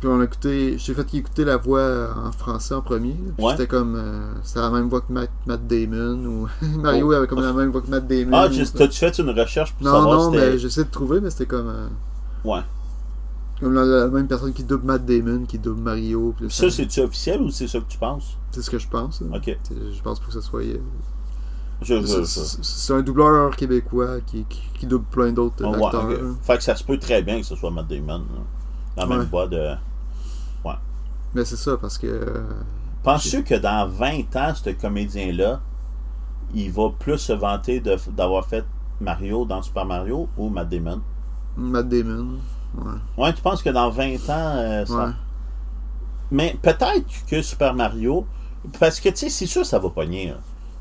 Puis on a écouté, j'ai fait écouter la voix en français en premier. Puis Ouais. c'était comme, euh, c'était la même voix que Matt, Matt Damon ou Mario avait comme la même voix que Matt Damon. Ah, t'as-tu fait une recherche pour non, savoir non, c'était- mais j'essaie de trouver, mais c'était comme, euh, Ouais. Comme la, la même personne qui double Matt Damon, qui double Mario. Puis Ça, c'est-tu officiel ou c'est ça que tu penses? c'est ce que je pense. hein. Ok. Je pense pas que ça soit. euh, c'est- un doubleur québécois qui, qui, qui double plein d'autres Ah, ouais, acteurs. hein. Fait que ça se peut très bien que ce soit Matt Damon. là. Dans la même Ouais. voix de. Mais c'est ça, parce que. euh, Penses-tu que dans 20 ans, ce comédien-là, il va plus se vanter d'avoir fait Mario dans Super Mario ou Matt Damon? Matt Damon. Ouais. Ouais, tu penses que dans 20 ans, euh, ça- Ouais. Mais peut-être que Super Mario. Parce que, tu sais, c'est sûr ça va pogner.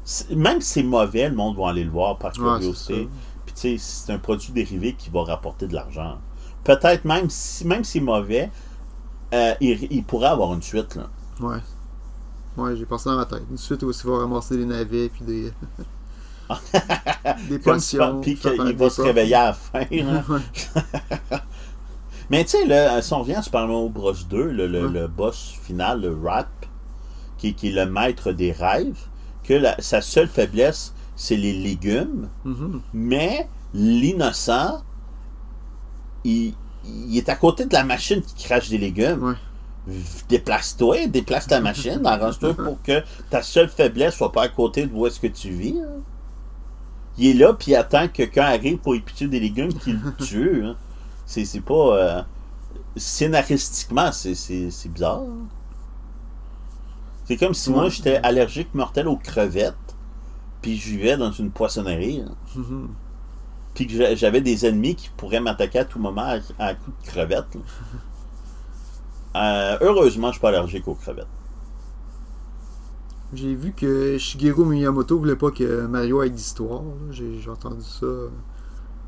C'est- Même si c'est mauvais, le monde va aller le voir par Ouais, curiosité. c'est ça. Puis, tu sais, c'est un produit dérivé qui va rapporter de l'argent. Peut-être même si, même si c'est mauvais, euh, il, il pourrait avoir une suite. Là. Ouais. Ouais, j'ai pensé dans ma tête. Une suite où il va ramasser des navets puis des. des potions. Puis qu'il va se réveiller à la fin. Mais tu sais, là, si on revient à Super Mario Bros 2, le, le- Ouais. le boss final, le Rat, qui, qui est le maître des rêves, que la- sa seule faiblesse, c'est les légumes, Mhm. mais l'innocent, il, il est à côté de la machine qui crache des légumes. Ouais. Déplace-toi, déplace ta machine, arrange-toi pour que ta seule faiblesse soit pas à côté de où est-ce que tu vis. hein. Il est là, puis il attend que quelqu'un arrive pour éplucher des légumes qu'il le tue. hein. C'est pas. euh, scénaristiquement, c'est- bizarre. C'est comme si moi j'étais allergique mortel aux crevettes, puis je vivais dans une poissonnerie, puis que j'a- j'avais des ennemis qui pourraient m'attaquer à tout moment à, à coups de crevettes. Euh, heureusement, je suis pas allergique aux crevettes. J'ai vu que Shigeru Miyamoto voulait pas que Mario ait d'histoire. j'ai entendu ça.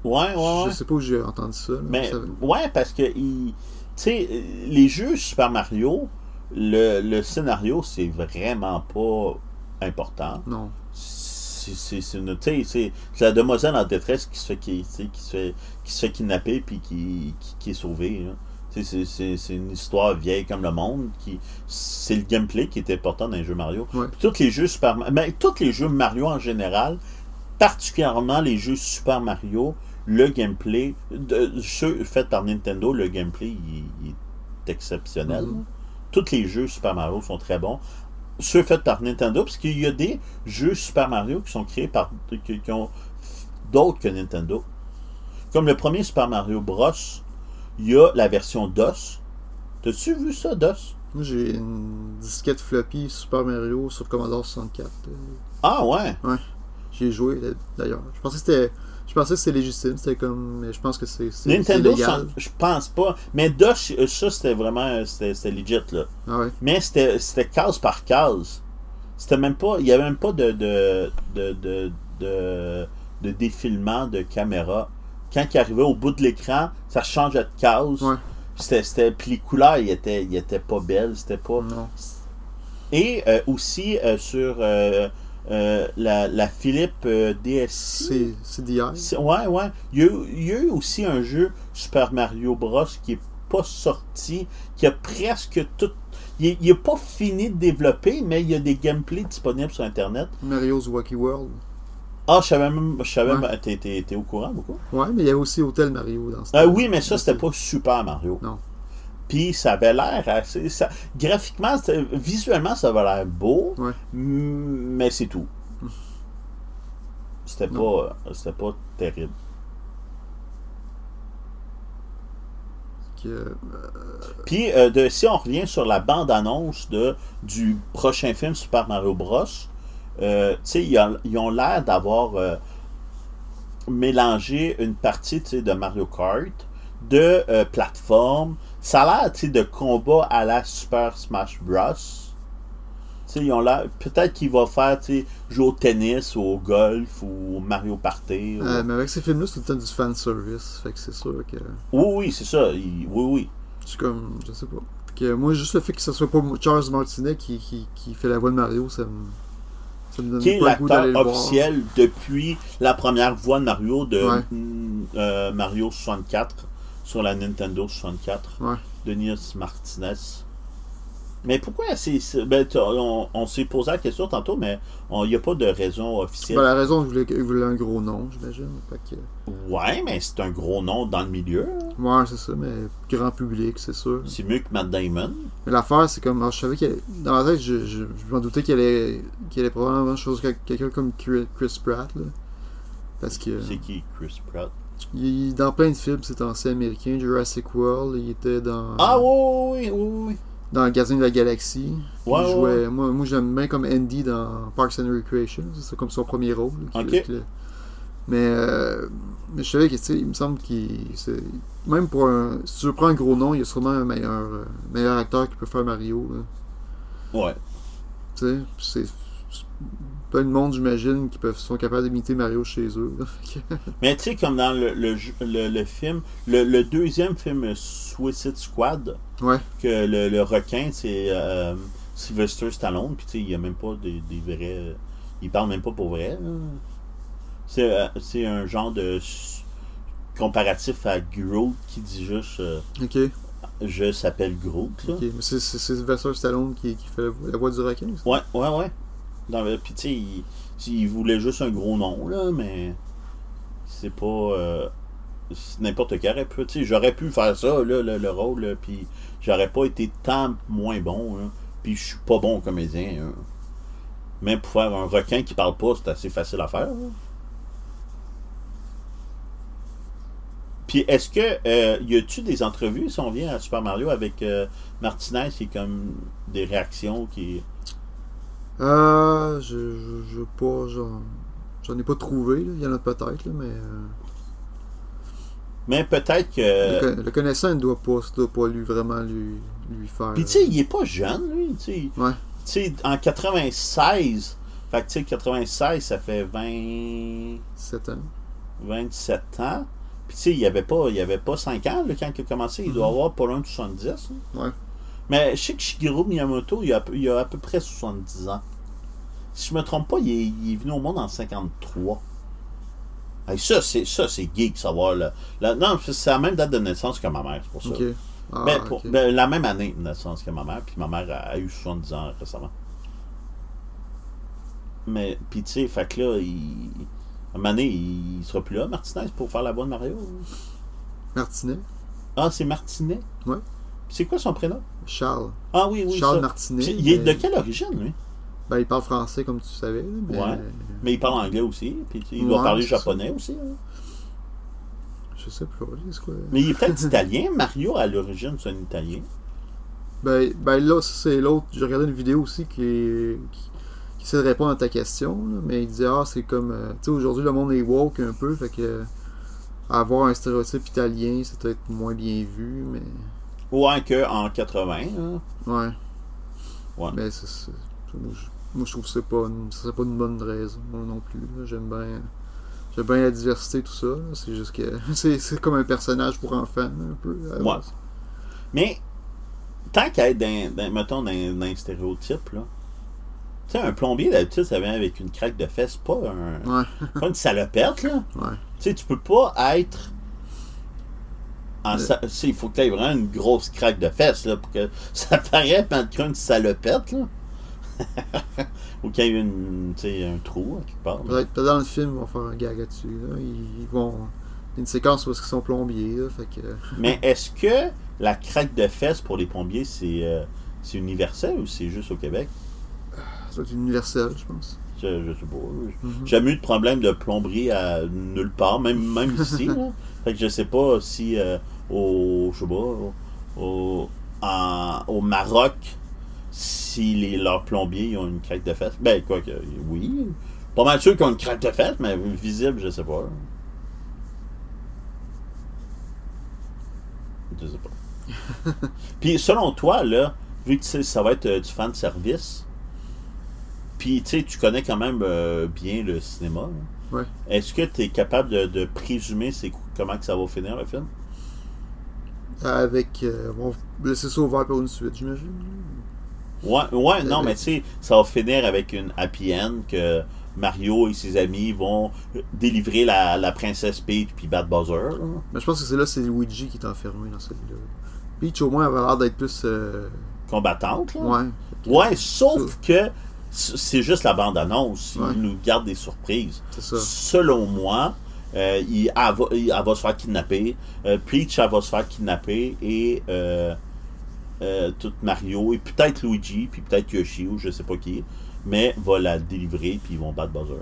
Ouais, ouais, ouais. Je sais pas où j'ai entendu ça. là. Mais Ça- ouais, parce que il- tu sais, les jeux Super Mario, le, le scénario, c'est vraiment pas important. Non. C'est une- tu sais, c'est la demoiselle en détresse qui se fait, qui, qui se fait, qui se fait kidnapper puis qui, qui, qui est sauvée. là. C'est une histoire vieille comme le monde. qui C'est le gameplay qui est important dans les jeux Mario. Ouais. Tous les jeux Super Mario, mais tous les jeux Mario en général, particulièrement les jeux Super Mario, le gameplay, de, ceux faits par Nintendo, le gameplay il, il est exceptionnel. Mhm. Tous les jeux Super Mario sont très bons. Ceux faits par Nintendo, parce qu'il y a des jeux Super Mario qui sont créés par qui, qui ont d'autres que Nintendo. Comme le premier Super Mario Bros, il y a la version DOS. T'as-tu vu ça, DOS? Moi, j'ai une disquette floppy Super Mario sur Commodore 64. euh, Ah ouais! J'y ai joué d'ailleurs. Je pensais que c'était. Je pensais que c'était légitime. C'était comme. Mais je pense que c'est. Nintendo, légal. je pense pas. Mais DOS, euh, ça, c'était vraiment. C'était c'était legit, là. Ah ouais. Mais c'était c'était case par case. C'était même pas. Il y avait même pas de, de, de, de, de, de défilement de caméra. Quand il arrivait au bout de l'écran, ça changeait de case. Ouais. C'était, c'était, puis les couleurs, ils étaient, ils étaient pas belles. C'était pas. Non. Et euh, aussi euh, sur euh, euh, la, la Philips euh, d'hier. C'est- Ouais, ouais. Il y, a, eu- il y a eu aussi un jeu Super Mario Bros. qui est pas sorti, qui a presque tout. Il n'est pas fini de développer, mais il y a des gameplays disponibles sur Internet. Mario's Wacky World. Ah, je savais même. Je savais Ouais. t'es- T'es t'es au courant beaucoup? Ouais, mais il y avait aussi Hotel Mario dans ce temps. oui, mais ça, c'était pas Super Mario. Non. Puis ça avait l'air assez. Ça, graphiquement, visuellement, ça avait l'air beau, Ouais. mais c'est tout. C'était pas, c'était pas terrible. Euh, Puis, euh, de, si on revient sur la bande-annonce de, du prochain film Super Mario Bros., euh, tu sais, ils, ont- l'air d'avoir euh, mélangé une partie de Mario Kart, de euh, plateforme. Ça a l'air tu de combat à la Super Smash Bros. Ils ont l'air. Peut-être qu'il va faire tu jouer au tennis ou au golf ou au Mario Party. ou- euh, mais avec ces films-là, c'est tout le temps du fanservice. Fait que c'est sûr que. Oui, oui, c'est ça. il- Oui, oui. Je suis comme. Je sais pas. Que moi, juste le fait que ce soit pas Charles Martinet qui, qui, qui fait la voix de Mario, ça me. Ça me donne qui est l'acteur voir. officiel depuis la première voix de Mario de Ouais. euh, Mario 64 sur la Nintendo 64. Ouais. Denis Martinez. Mais pourquoi c'est. Ben, on, on s'est posé la question tantôt, mais il n'y a pas de raison officielle. Ben, la raison, il voulait, il voulait un gros nom, j'imagine. Que... Ouais, mais c'est un gros nom dans le milieu. Ouais, c'est ça, mais grand public, c'est sûr. C'est mieux que Matt Damon. Mais l'affaire, c'est comme. je savais qu'elle. Dans ma tête, je, je, je m'en doutais qu'elle allait, qu'elle allait probablement chose quelqu'un comme Chris Pratt. Là. Parce que. C'est qui Chris Pratt? Il, dans plein de films, c'est ancien américain. Jurassic World, il était dans. Ah, oui, oui, oui, dans Gardien de la Galaxie. jouait, Moi, moi j'aime bien comme Andy dans Parks and Recreation. C'est comme son premier rôle. mais, euh, mais je savais que, il me semble qu'il. Même pour un. Si tu prends un gros nom, il y a sûrement un meilleur, euh, meilleur acteur qui peut faire Mario. Ouais. Tu sais, c'est plein de monde, j'imagine, qui peuvent, sont capables d'imiter Mario chez eux. Mais tu sais, comme dans le, le, le, film, le, deuxième film Suicide Squad, ouais. que le, requin, c'est euh, Sylvester Stallone, puis tu sais, il n'y a même pas des, des, vrais. Il parle même pas pour vrai. Euh, c'est un genre de comparatif à Groot qui dit juste. Euh, ok. Je s'appelle Groot. Ok, mais c'est Sylvester Stallone qui, qui fait la voix du requin. Ouais, ouais, ouais. Puis tu sais, il, voulait juste un gros nom, là, mais c'est pas. Euh, n'importe qui aurait pu. J'aurais pu faire ça, là, le, rôle, puis j'aurais pas été tant moins bon. Là, puis je suis pas bon comédien. Hein. Même pour faire un requin qui parle pas, c'est assez facile à faire. Puis est-ce que euh, y a-tu des entrevues si on vient à Super Mario avec euh, Martinez qui comme des réactions qui euh, je, je, pas, j'en ai pas trouvé. Il y en a peut-être, mais. Euh, mais peut-être que. Le, connaissant ne doit pas, doit pas lui, vraiment lui, lui faire. Puis tu sais, il est pas jeune, lui. Tu sais, ouais. en 96, fait que tu sais, 96, ça fait 27 ans. 27 ans. Puis tu sais, il n'y avait, pas, il avait pas 5 ans là, quand il a commencé. Il doit mm-hmm. avoir pas loin de 70. Hein. Ouais. Mais je sais que Shigeru Miyamoto, il a, il a à peu près 70 ans. Si je me trompe pas, il est, venu au monde en 53. Et ça, c'est ça, c'est geek savoir. Là. non, c'est la même date de naissance que ma mère, c'est pour ça. Ah, ben, pour, ben, la même année de naissance que ma mère, puis ma mère a, eu 70 ans récemment. Mais, puis tu sais, fait que là, il, à un donné, il, sera plus là, Martinez, pour faire la bonne Mario. Martinet Ah, c'est Martinet? Ouais. C'est quoi son prénom? Charles. Ah oui, oui. Charles Martinet. Il est de quelle origine, lui? Ben, il parle français, comme tu savais. Mais... Ouais. Mais il parle anglais aussi. Puis il va parler japonais aussi. Hein. Je sais pas. Quoi. Mais il est peut-être italien. Mario, à l'origine, c'est un italien. Ben, ben là, c'est l'autre. J'ai regardé une vidéo aussi qui, qui, essaie de répondre à ta question. mais il dit Ah, c'est comme. Euh, tu sais, aujourd'hui, le monde est woke un peu. Fait que. avoir un stéréotype italien, c'est peut-être moins bien vu, mais. Ouais, qu'en 80. Hein. Ouais. Ouais. Mais c'est. Moi, je trouve que c'est pas, une, pas une bonne raison non plus. J'aime bien. J'aime bien la diversité, tout ça. C'est juste que c'est comme un personnage pour enfants, un peu. Ouais. Mais, tant qu'à être dans, mettons, dans, un stéréotype, là. Tu sais, un plombier, d'habitude, ça vient avec une craque de fesses, pas un. Ouais. pas une salopette, là. Ouais. Tu sais, tu peux pas être. En Il faut que tu aies vraiment une grosse craque de fesses, là, pour que ça paraisse être une salopette, là. Ou qu'il y ait une, un trou quelque part. Peut-être dans le film, ils vont faire un gag là-dessus. Ils vont. Une séquence où ils sont plombiers. fait que... Mais est-ce que la craque de fesses pour les plombiers, c'est euh, universel ou c'est juste au Québec? C'est universel, je pense. Je, je sais pas. Mm-hmm. J'ai jamais eu de problème de plomberie à nulle part, même, même ici. Fait que je sais pas si euh, au, je sais pas, au, au Maroc, si les, leurs plombiers ont une craque de fesses. Ben, quoi que, oui. Pas mal sûr qu'ils ont une craque de fesses, mais visible, je sais pas. Je sais pas. puis, selon toi, là, vu que ça va être euh, du fan service, puis tu sais, tu connais quand même euh, bien le cinéma. Ouais. Est-ce que tu es capable de, présumer c'est comment que ça va finir le film? Avec. Euh, on va laisser ça ouvert pour une suite, j'imagine. Ouais, ouais non, mais tu sais, ça va finir avec une happy end que Mario et ses amis vont délivrer la, la princesse Peach puis Bad Buzzer. Mais je pense que c'est là, c'est Luigi qui est enfermé dans celui-là. Peach, au moins, avait l'air d'être plus. euh, Combattante, là. Ouais. Ouais, sauf que c'est juste la bande-annonce. Ouais. Il nous garde des surprises. C'est ça. Selon moi, euh, il, elle, va, elle va se faire kidnapper. Euh, Peach, elle va se faire kidnapper. Et euh, tout Mario, et peut-être Luigi, puis peut-être Yoshi, ou je sais pas qui. Mais va la délivrer, puis ils vont battre Bowser.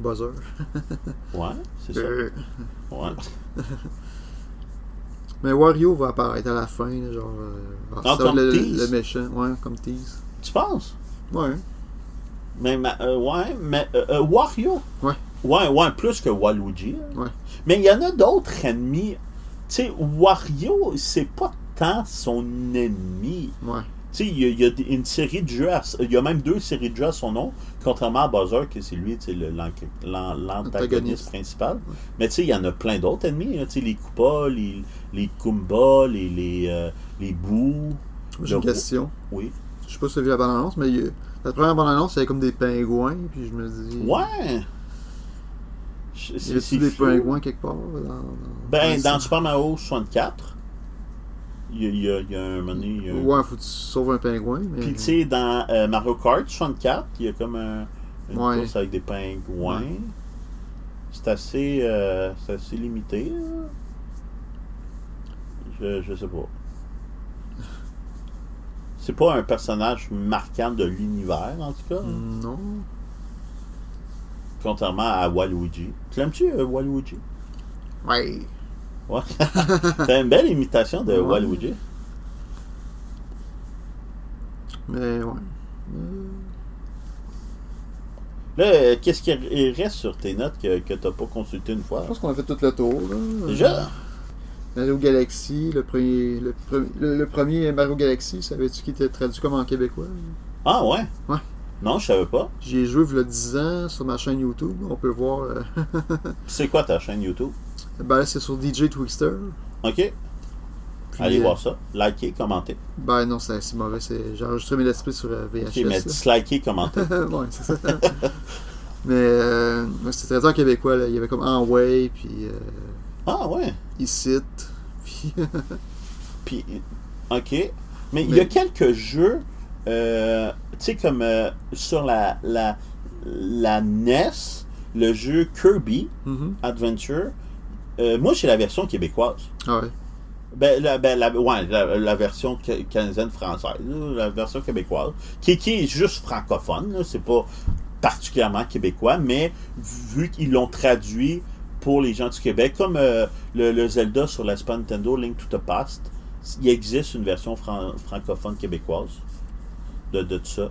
Buzzer. Ouais, c'est ça. Ouais. Mais Wario va apparaître à la fin, genre. euh, Ah, ça comme le, tease? le méchant, ouais, comme tease. Tu penses? Ouais. Mais, ma- euh, ouais, mais Wario. Ouais. Ouais, ouais, plus que Waluigi. hein. Ouais. Mais il y en a d'autres ennemis. Tu sais, Wario, c'est pas tant son ennemi. Ouais. Tu sais, il y, a- y une série de jeux, à- il y a même deux séries de jeux à son nom, contrairement à Bowser, que c'est lui, l'antagoniste Antagoniste. principal. Mais tu sais, il y en a plein d'autres ennemis, là, tu sais, les Koopas, les, les Koombas, les, les, euh, les Boo. J'ai une question. Oui. Je sais pas si tu as vu la bande-annonce, mais il la première bande-annonce, il y avait comme des pingouins, puis je me dis. Ouais! Y c'est des fou. pingouins quelque part dans, dans- Ben, dans Super Mario 64, il y a, il y a- il y a un moment donné, a Ouais, faut que tu sauves un pingouin, mais. Puis tu sais, dans euh, Mario Kart 64, il y a comme un, une Ouais. course avec des pingouins. Ouais. C'est assez, euh, assez limité. là. Je, je sais pas. C'est pas un personnage marquant de l'univers, en tout cas? Non. Contrairement à Waluigi. Tu l'aimes-tu, euh, Waluigi? Ouais. Ouais. C'est une belle imitation de Ouais. Waluigi. Mais ouais. Euh, Là, qu'est-ce qui reste sur tes notes que, que t'as pas consulté une fois? Je pense qu'on a fait tout le tour. Là. Déjà? Mario Galaxy, le premier, le, pre- le- le premier Mario Galaxy, savais-tu qu'il était traduit comme en québécois? Ah ouais? Ouais. Non, je savais pas. J'y ai joué il y a 10 ans sur ma chaîne YouTube. On peut voir. euh, C'est quoi ta chaîne YouTube? ben là, c'est sur DJ Twixter. OK. Puis, Allez euh, voir ça. Likez, commentez. Ben non, c'est c'est mauvais. J'ai enregistré mes play sur euh, VHS. OK, mais dislikez, commentez. ouais, c'est ça. mais euh, c'était en québécois. Là. Il y avait comme Enway, puis Ah ouais. Icit. Puis. Puis, OK. Mais il y a quelques jeux, euh, tu sais, comme euh, sur la, la, la NES, le jeu Kirby Mhm. Adventure. euh, moi, j'ai la version québécoise. Ah ouais. Ben, la, ben, la, ouais, la, la version ca- canadienne-française, la version québécoise, qui, qui est juste francophone, c'est pas particulièrement québécois, mais vu qu'ils l'ont traduit pour les gens du Québec, comme euh, le, le Zelda sur la Super Nintendo, Link to the Past, il existe une version fran- francophone québécoise de, de ça.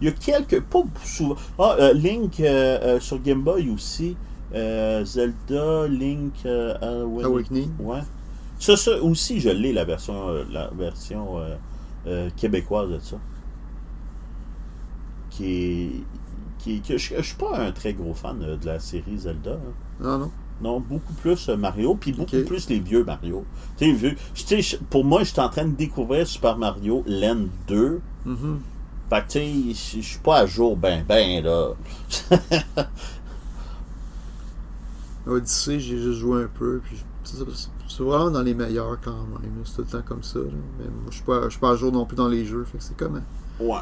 Il y a quelques, pas souvent. Ah, euh, Link euh, euh, sur Game Boy aussi, euh, Zelda, Link Awakening. Ouais. Ça, ça aussi, je l'ai, la version, la version québécoise de ça. Qui est. Qui, je, je suis pas un très gros fan de la série Zelda. hein. Non, non. Non, beaucoup plus euh, Mario, puis beaucoup plus les vieux Mario. Tu sais, pour moi, je suis en train de découvrir Super Mario Land 2. Mhm. Fait que, tu sais, je suis pas à jour ben ben, là. Odyssey, j'ai juste joué un peu. Puis c'est vraiment dans les meilleurs quand même. C'est tout le temps comme ça. là. Mais moi, je suis pas, pas à jour non plus dans les jeux. Fait que c'est comme. Ouais.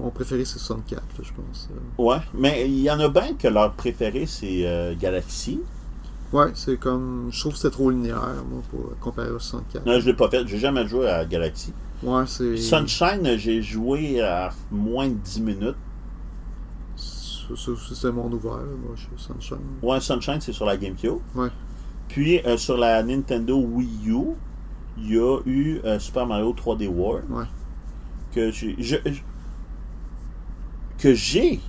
Mon préféré, c'est 64, là, je pense. euh. Ouais, mais il y en a bien que leur préféré, c'est euh, Galaxy. Ouais, c'est comme. Je trouve que c'était trop linéaire, moi, pour comparer au 64. Non, je l'ai pas fait. J'ai jamais joué à Galaxy. Ouais, c'est. Sunshine, j'ai joué à moins de 10 minutes. C'est monde ouvert, là, moi, je Sunshine. Ouais, Sunshine, c'est sur la GameCube. Ouais. Puis euh, sur la Nintendo Wii U, il y a eu euh, Super Mario 3D World. Ouais. Que j'ai. je- je- que j'ai.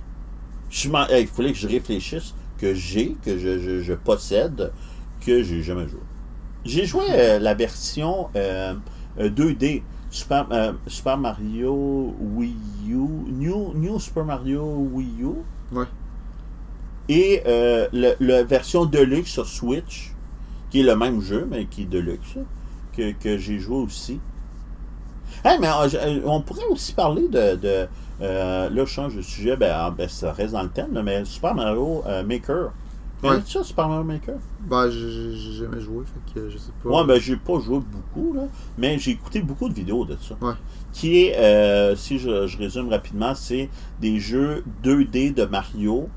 Je m'en- hey, Il fallait que je réfléchisse. Que j'ai, que je, je- je possède, que j'ai jamais joué. J'ai joué euh, la version euh, euh, 2D. Super, euh, Super Mario Wii U. New, New Super Mario Wii U. Ouais. Et euh, la version Deluxe sur Switch, qui est le même jeu, mais qui est Deluxe, que, que j'ai joué aussi. Hey, mais euh, euh, on pourrait aussi parler de. de euh, là, je change de sujet, ben, ah, ben, ça reste dans le thème, là, mais Super Mario euh, Maker, Connais-tu ça, Super Mario Maker? Ben, j'ai jamais joué, fait que je sais pas. Ouais, ben j'ai pas joué beaucoup, là, mais j'ai écouté beaucoup de vidéos de ça. Ouais. Qui est, euh, si je, je résume rapidement, c'est des jeux 2D de Mario.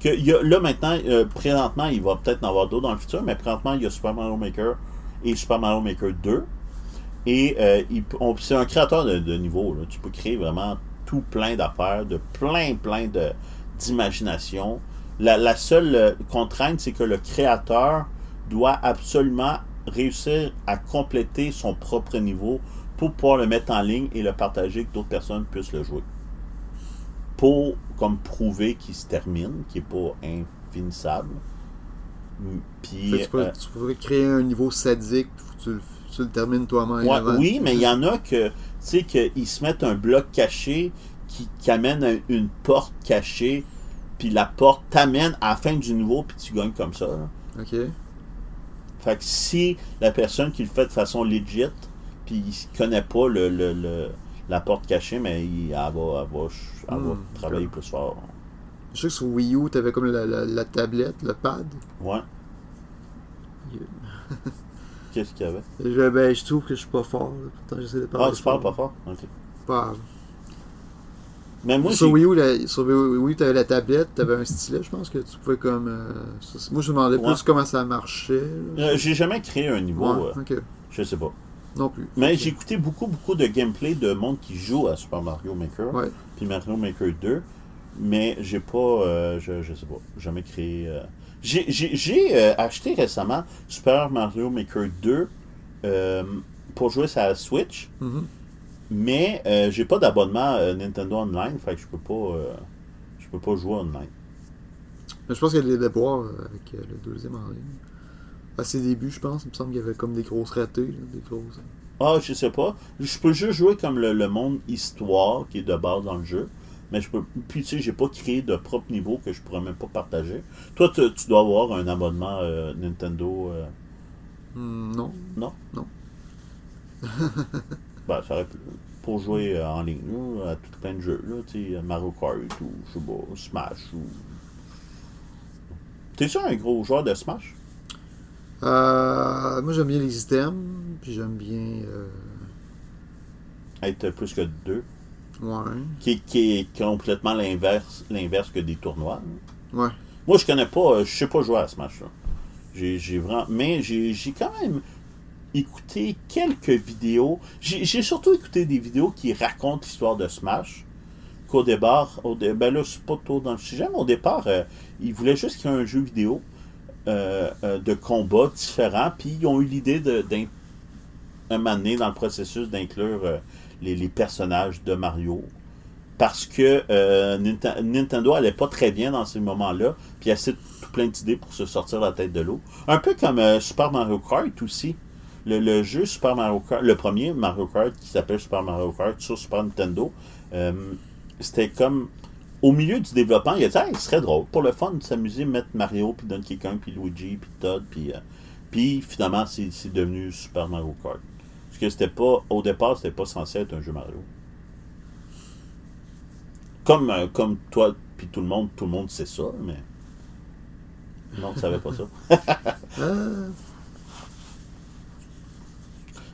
Que y a, là maintenant, euh, présentement, il va peut-être en avoir d'autres dans le futur, mais présentement, il y a Super Mario Maker et Super Mario Maker 2. Et euh, c'est un créateur de, de niveau. Là. Tu peux créer vraiment tout plein d'affaires, de plein, plein de, d'imagination. La, la seule euh, contrainte, c'est que le créateur doit absolument réussir à compléter son propre niveau pour pouvoir le mettre en ligne et le partager, que d'autres personnes puissent le jouer. Pour comme prouver qu'il se termine, qu'il n'est pas infinissable. Puis, tu, peux, euh, tu pourrais créer un niveau sadique, tu, le- tu le termines toi-même. Ouais, oui, mais il y en a que, tu sais, qu'ils se mettent un bloc caché qui, qui amène à une porte cachée, puis la porte t'amène à la fin du niveau, puis tu gagnes comme ça. là. Ok. Fait que si la personne qui le fait de façon legit, puis il connaît pas le, le- le- la porte cachée, mais il, elle va, elle va, elle va Hmm, travailler plus fort. Je sais que sur Wii U, t'avais comme la, la, la tablette, le pad. Ouais. Qu'est-ce qu'il y avait? Je, ben, je trouve que je suis pas fort. là. Pourtant, j'essaie de parler. Ah, tu parles pas fort? Ok. Pas. Mais moi, sur Wii U, la- sur Wii U, t'avais la tablette, t'avais un stylet, je pense que tu pouvais comme. euh, ça, moi, je me demandais Ouais. plus comment ça marchait. euh, j'ai jamais créé un niveau, Ouais, euh, ok. je sais pas. Non plus. Mais j'ai écouté beaucoup, beaucoup de gameplay de monde qui joue à Super Mario Maker, puis Mario Maker 2, mais j'ai pas, euh, je, je sais pas, jamais créé. J'ai euh, acheté récemment Super Mario Maker 2 euh, pour jouer sur la Switch, Mhm. mais euh, j'ai pas d'abonnement euh, Nintendo Online, fait que je peux pas, euh, je peux pas jouer online. Mais je pense qu'il y a des déboires avec le deuxième en ligne. À ses débuts, je pense, il me semble qu'il y avait comme des grosses ratées. là, des grosses... Ah, je sais pas. Je peux juste jouer comme le, le monde histoire qui est de base dans le jeu. Mais je peux. Puis tu sais, j'ai pas créé de propre niveau que je pourrais même pas partager. Toi, tu, tu dois avoir un abonnement euh, Nintendo. euh, Hmm, non. non? Non. ben, ça aurait pu- Pour jouer euh, en ligne, là, à tout plein de jeux, là, tu sais, Mario Kart ou, je sais pas, Smash ou. T'es-tu un gros joueur de Smash? Euh, moi, j'aime bien les items, puis j'aime bien. Être plus que deux. Ouais. Qui, qui est complètement l'inverse l'inverse que des tournois. Ouais. Moi, je connais pas, je sais pas jouer à Smash. là. J'ai j'ai vraiment. Mais j'ai j'ai quand même écouté quelques vidéos. J'ai j'ai surtout écouté des vidéos qui racontent l'histoire de Smash. Qu'au départ, au dé- ben là, c'est pas trop dans le sujet, mais au départ, euh, ils voulaient juste créer un jeu vidéo euh, euh, de combat différent. Puis ils ont eu l'idée de, d'in- un moment donné dans le processus d'inclure les, personnages de Mario. Parce que euh, Ninten- Nintendo allait pas très bien dans ces moments-là, puis il a tout plein d'idées pour se sortir la tête de l'eau. Un peu comme euh, Super Mario Kart aussi. Le, jeu Super Mario Kart, le premier Mario Kart qui s'appelle Super Mario Kart sur Super Nintendo, euh, c'était comme au milieu du développement, il a dit Hey, ce serait drôle pour le fun de s'amuser, mettre Mario, puis Donkey Kong, puis Luigi, puis Todd, puis, puis finalement c'est devenu Super Mario Kart. Parce que c'était pas, au départ, c'était pas censé être un jeu Mario. Comme, euh, comme toi, puis tout le monde, tout le monde sait ça, mais. Non, tu savais pas ça. Euh,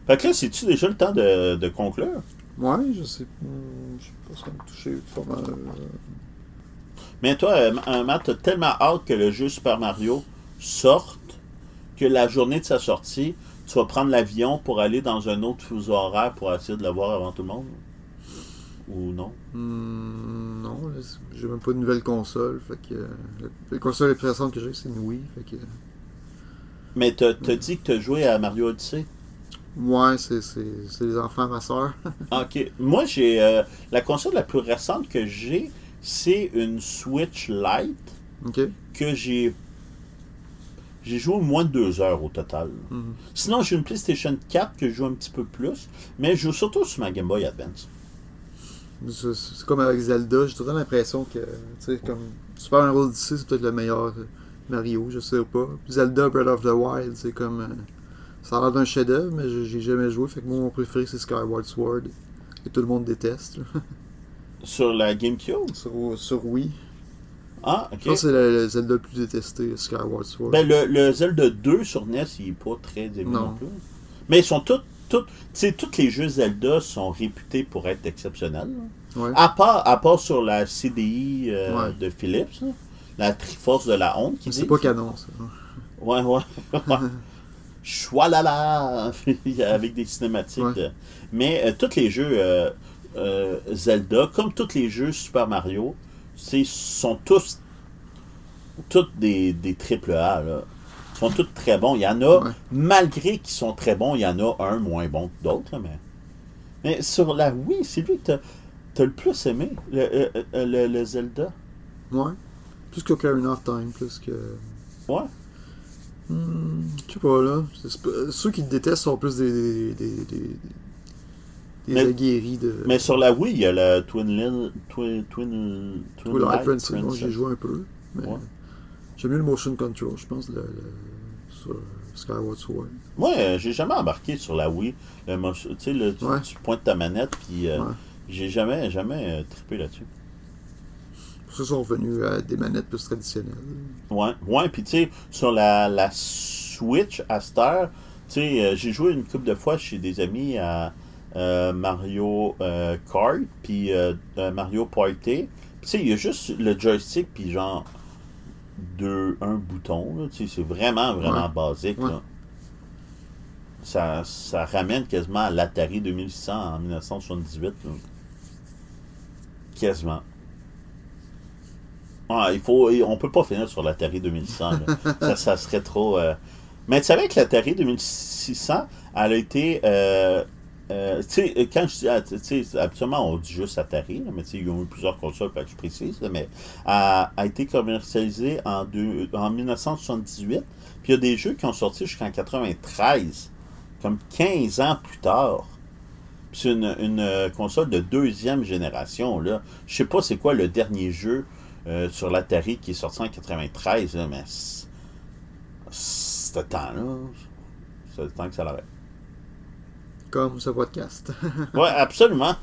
Fait que là, c'est-tu déjà le temps de, de conclure? ouais, je sais. hmm, Je sais pas si ça me toucher pas mal. Mais toi, euh, euh, Matt, t'as tellement hâte que le jeu Super Mario sorte que la journée de sa sortie, tu vas prendre l'avion pour aller dans un autre fuseau horaire pour essayer de le voir avant tout le monde? Ou non? hmm, non, j'ai même pas de nouvelle console. Fait que. euh, la, la console la plus récente que j'ai, c'est une Wii. Fait que. Mais t'as t'as dit que t'as joué à Mario Odyssey? Ouais, c'est, les enfants ma soeur. Ah, Ok. Moi, j'ai. euh, la console la plus récente que j'ai, c'est une Switch Lite ok. que j'ai. J'ai joué moins de deux heures au total. Mhm. Sinon, j'ai une PlayStation 4 que je joue un petit peu plus, mais je joue surtout sur ma Game Boy Advance. C'est, comme avec Zelda, j'ai temps l'impression que, tu sais, comme Super Mario Odyssey, c'est peut-être le meilleur euh, Mario, je sais pas. Zelda Breath of the Wild, c'est comme. euh, ça a l'air d'un chef-d'œuvre, mais j'ai jamais joué. Fait que moi, mon préféré, c'est Skyward Sword. Que tout le monde déteste. Sur la GameCube? sur, sur Wii. Ah, ok. Je pense que c'est le, le Zelda le plus détesté, Skyward Sword. Ben, le, le Zelda 2 sur NES, il est pas très aimé non, Non. plus. Mais ils sont tous. tu sais, tous les jeux Zelda sont réputés pour être exceptionnels. ouais. À part, à part sur la CDI euh, Ouais. de Philips, là, la Triforce de la honte. c'est pas canon, ça. Ouais, ouais. Choualala! Avec des cinématiques. Ouais. Mais euh, tous les jeux euh, Zelda, comme tous les jeux Super Mario, sont tous tous des, des triple A. Là. Ils sont tous très bons. Il y en a, Ouais. malgré qu'ils sont très bons, il y en a un moins bon que d'autres. Mais... mais sur la Wii, c'est lui que tu as, le plus aimé, le, euh, euh, le- le Zelda. Ouais. Plus que Ocarina of Time, plus que. Ouais. Hmm, je sais pas, là. Ceux qui le détestent sont plus des. des. des, des, des Mais- aguerris de. Mais sur la Wii, il y a le Twin Lil, Twin, Twin, Twin Light Princess, moi Princess. j'ai joué un peu. Mais Ouais. J'aime mieux le motion control, je pense, le, le- sur Skyward Sword. Moi, euh, j'ai jamais embarqué sur la Wii. Le tu sais, le- tu, Ouais. tu pointes ta manette, puis euh, Ouais. j'ai jamais, jamais euh, trippé là-dessus. Pour ça, ils sont revenus à des manettes plus traditionnelles. Ouais, ouais, puis tu sais, sur la, la Switch à cette heure, tu sais, j'ai joué une couple de fois chez des amis à Mario euh, Kart, puis euh, euh, Mario Party. Tu sais, il y a juste le joystick, puis genre deux, un bouton, là, tu sais, c'est vraiment, vraiment Ouais. basique, Ouais. là. Ça, ça ramène quasiment à l'Atari 2600 en 1978, là. Quasiment. Ah, il faut, on peut pas finir sur l'Atari 2100. là. ça, ça serait trop. euh. Mais tu savais que l'Atari 2600, elle a été. euh, euh, tu sais, quand je dis. ah, tu sais, habituellement, on dit juste Atari, mais tu sais, ils ont eu plusieurs consoles, fait que je précise, mais a, a été commercialisée en, deux- en 1978. Puis il y a des jeux qui ont sorti jusqu'en 93, comme 15 ans plus tard. C'est une, euh, console de deuxième génération. Là. Je sais pas c'est quoi le dernier jeu euh, sur l'Atari qui est sorti en 93, là, mais c'était temps, là. C'était le temps que ça l'arrête comme ce podcast. oui, absolument.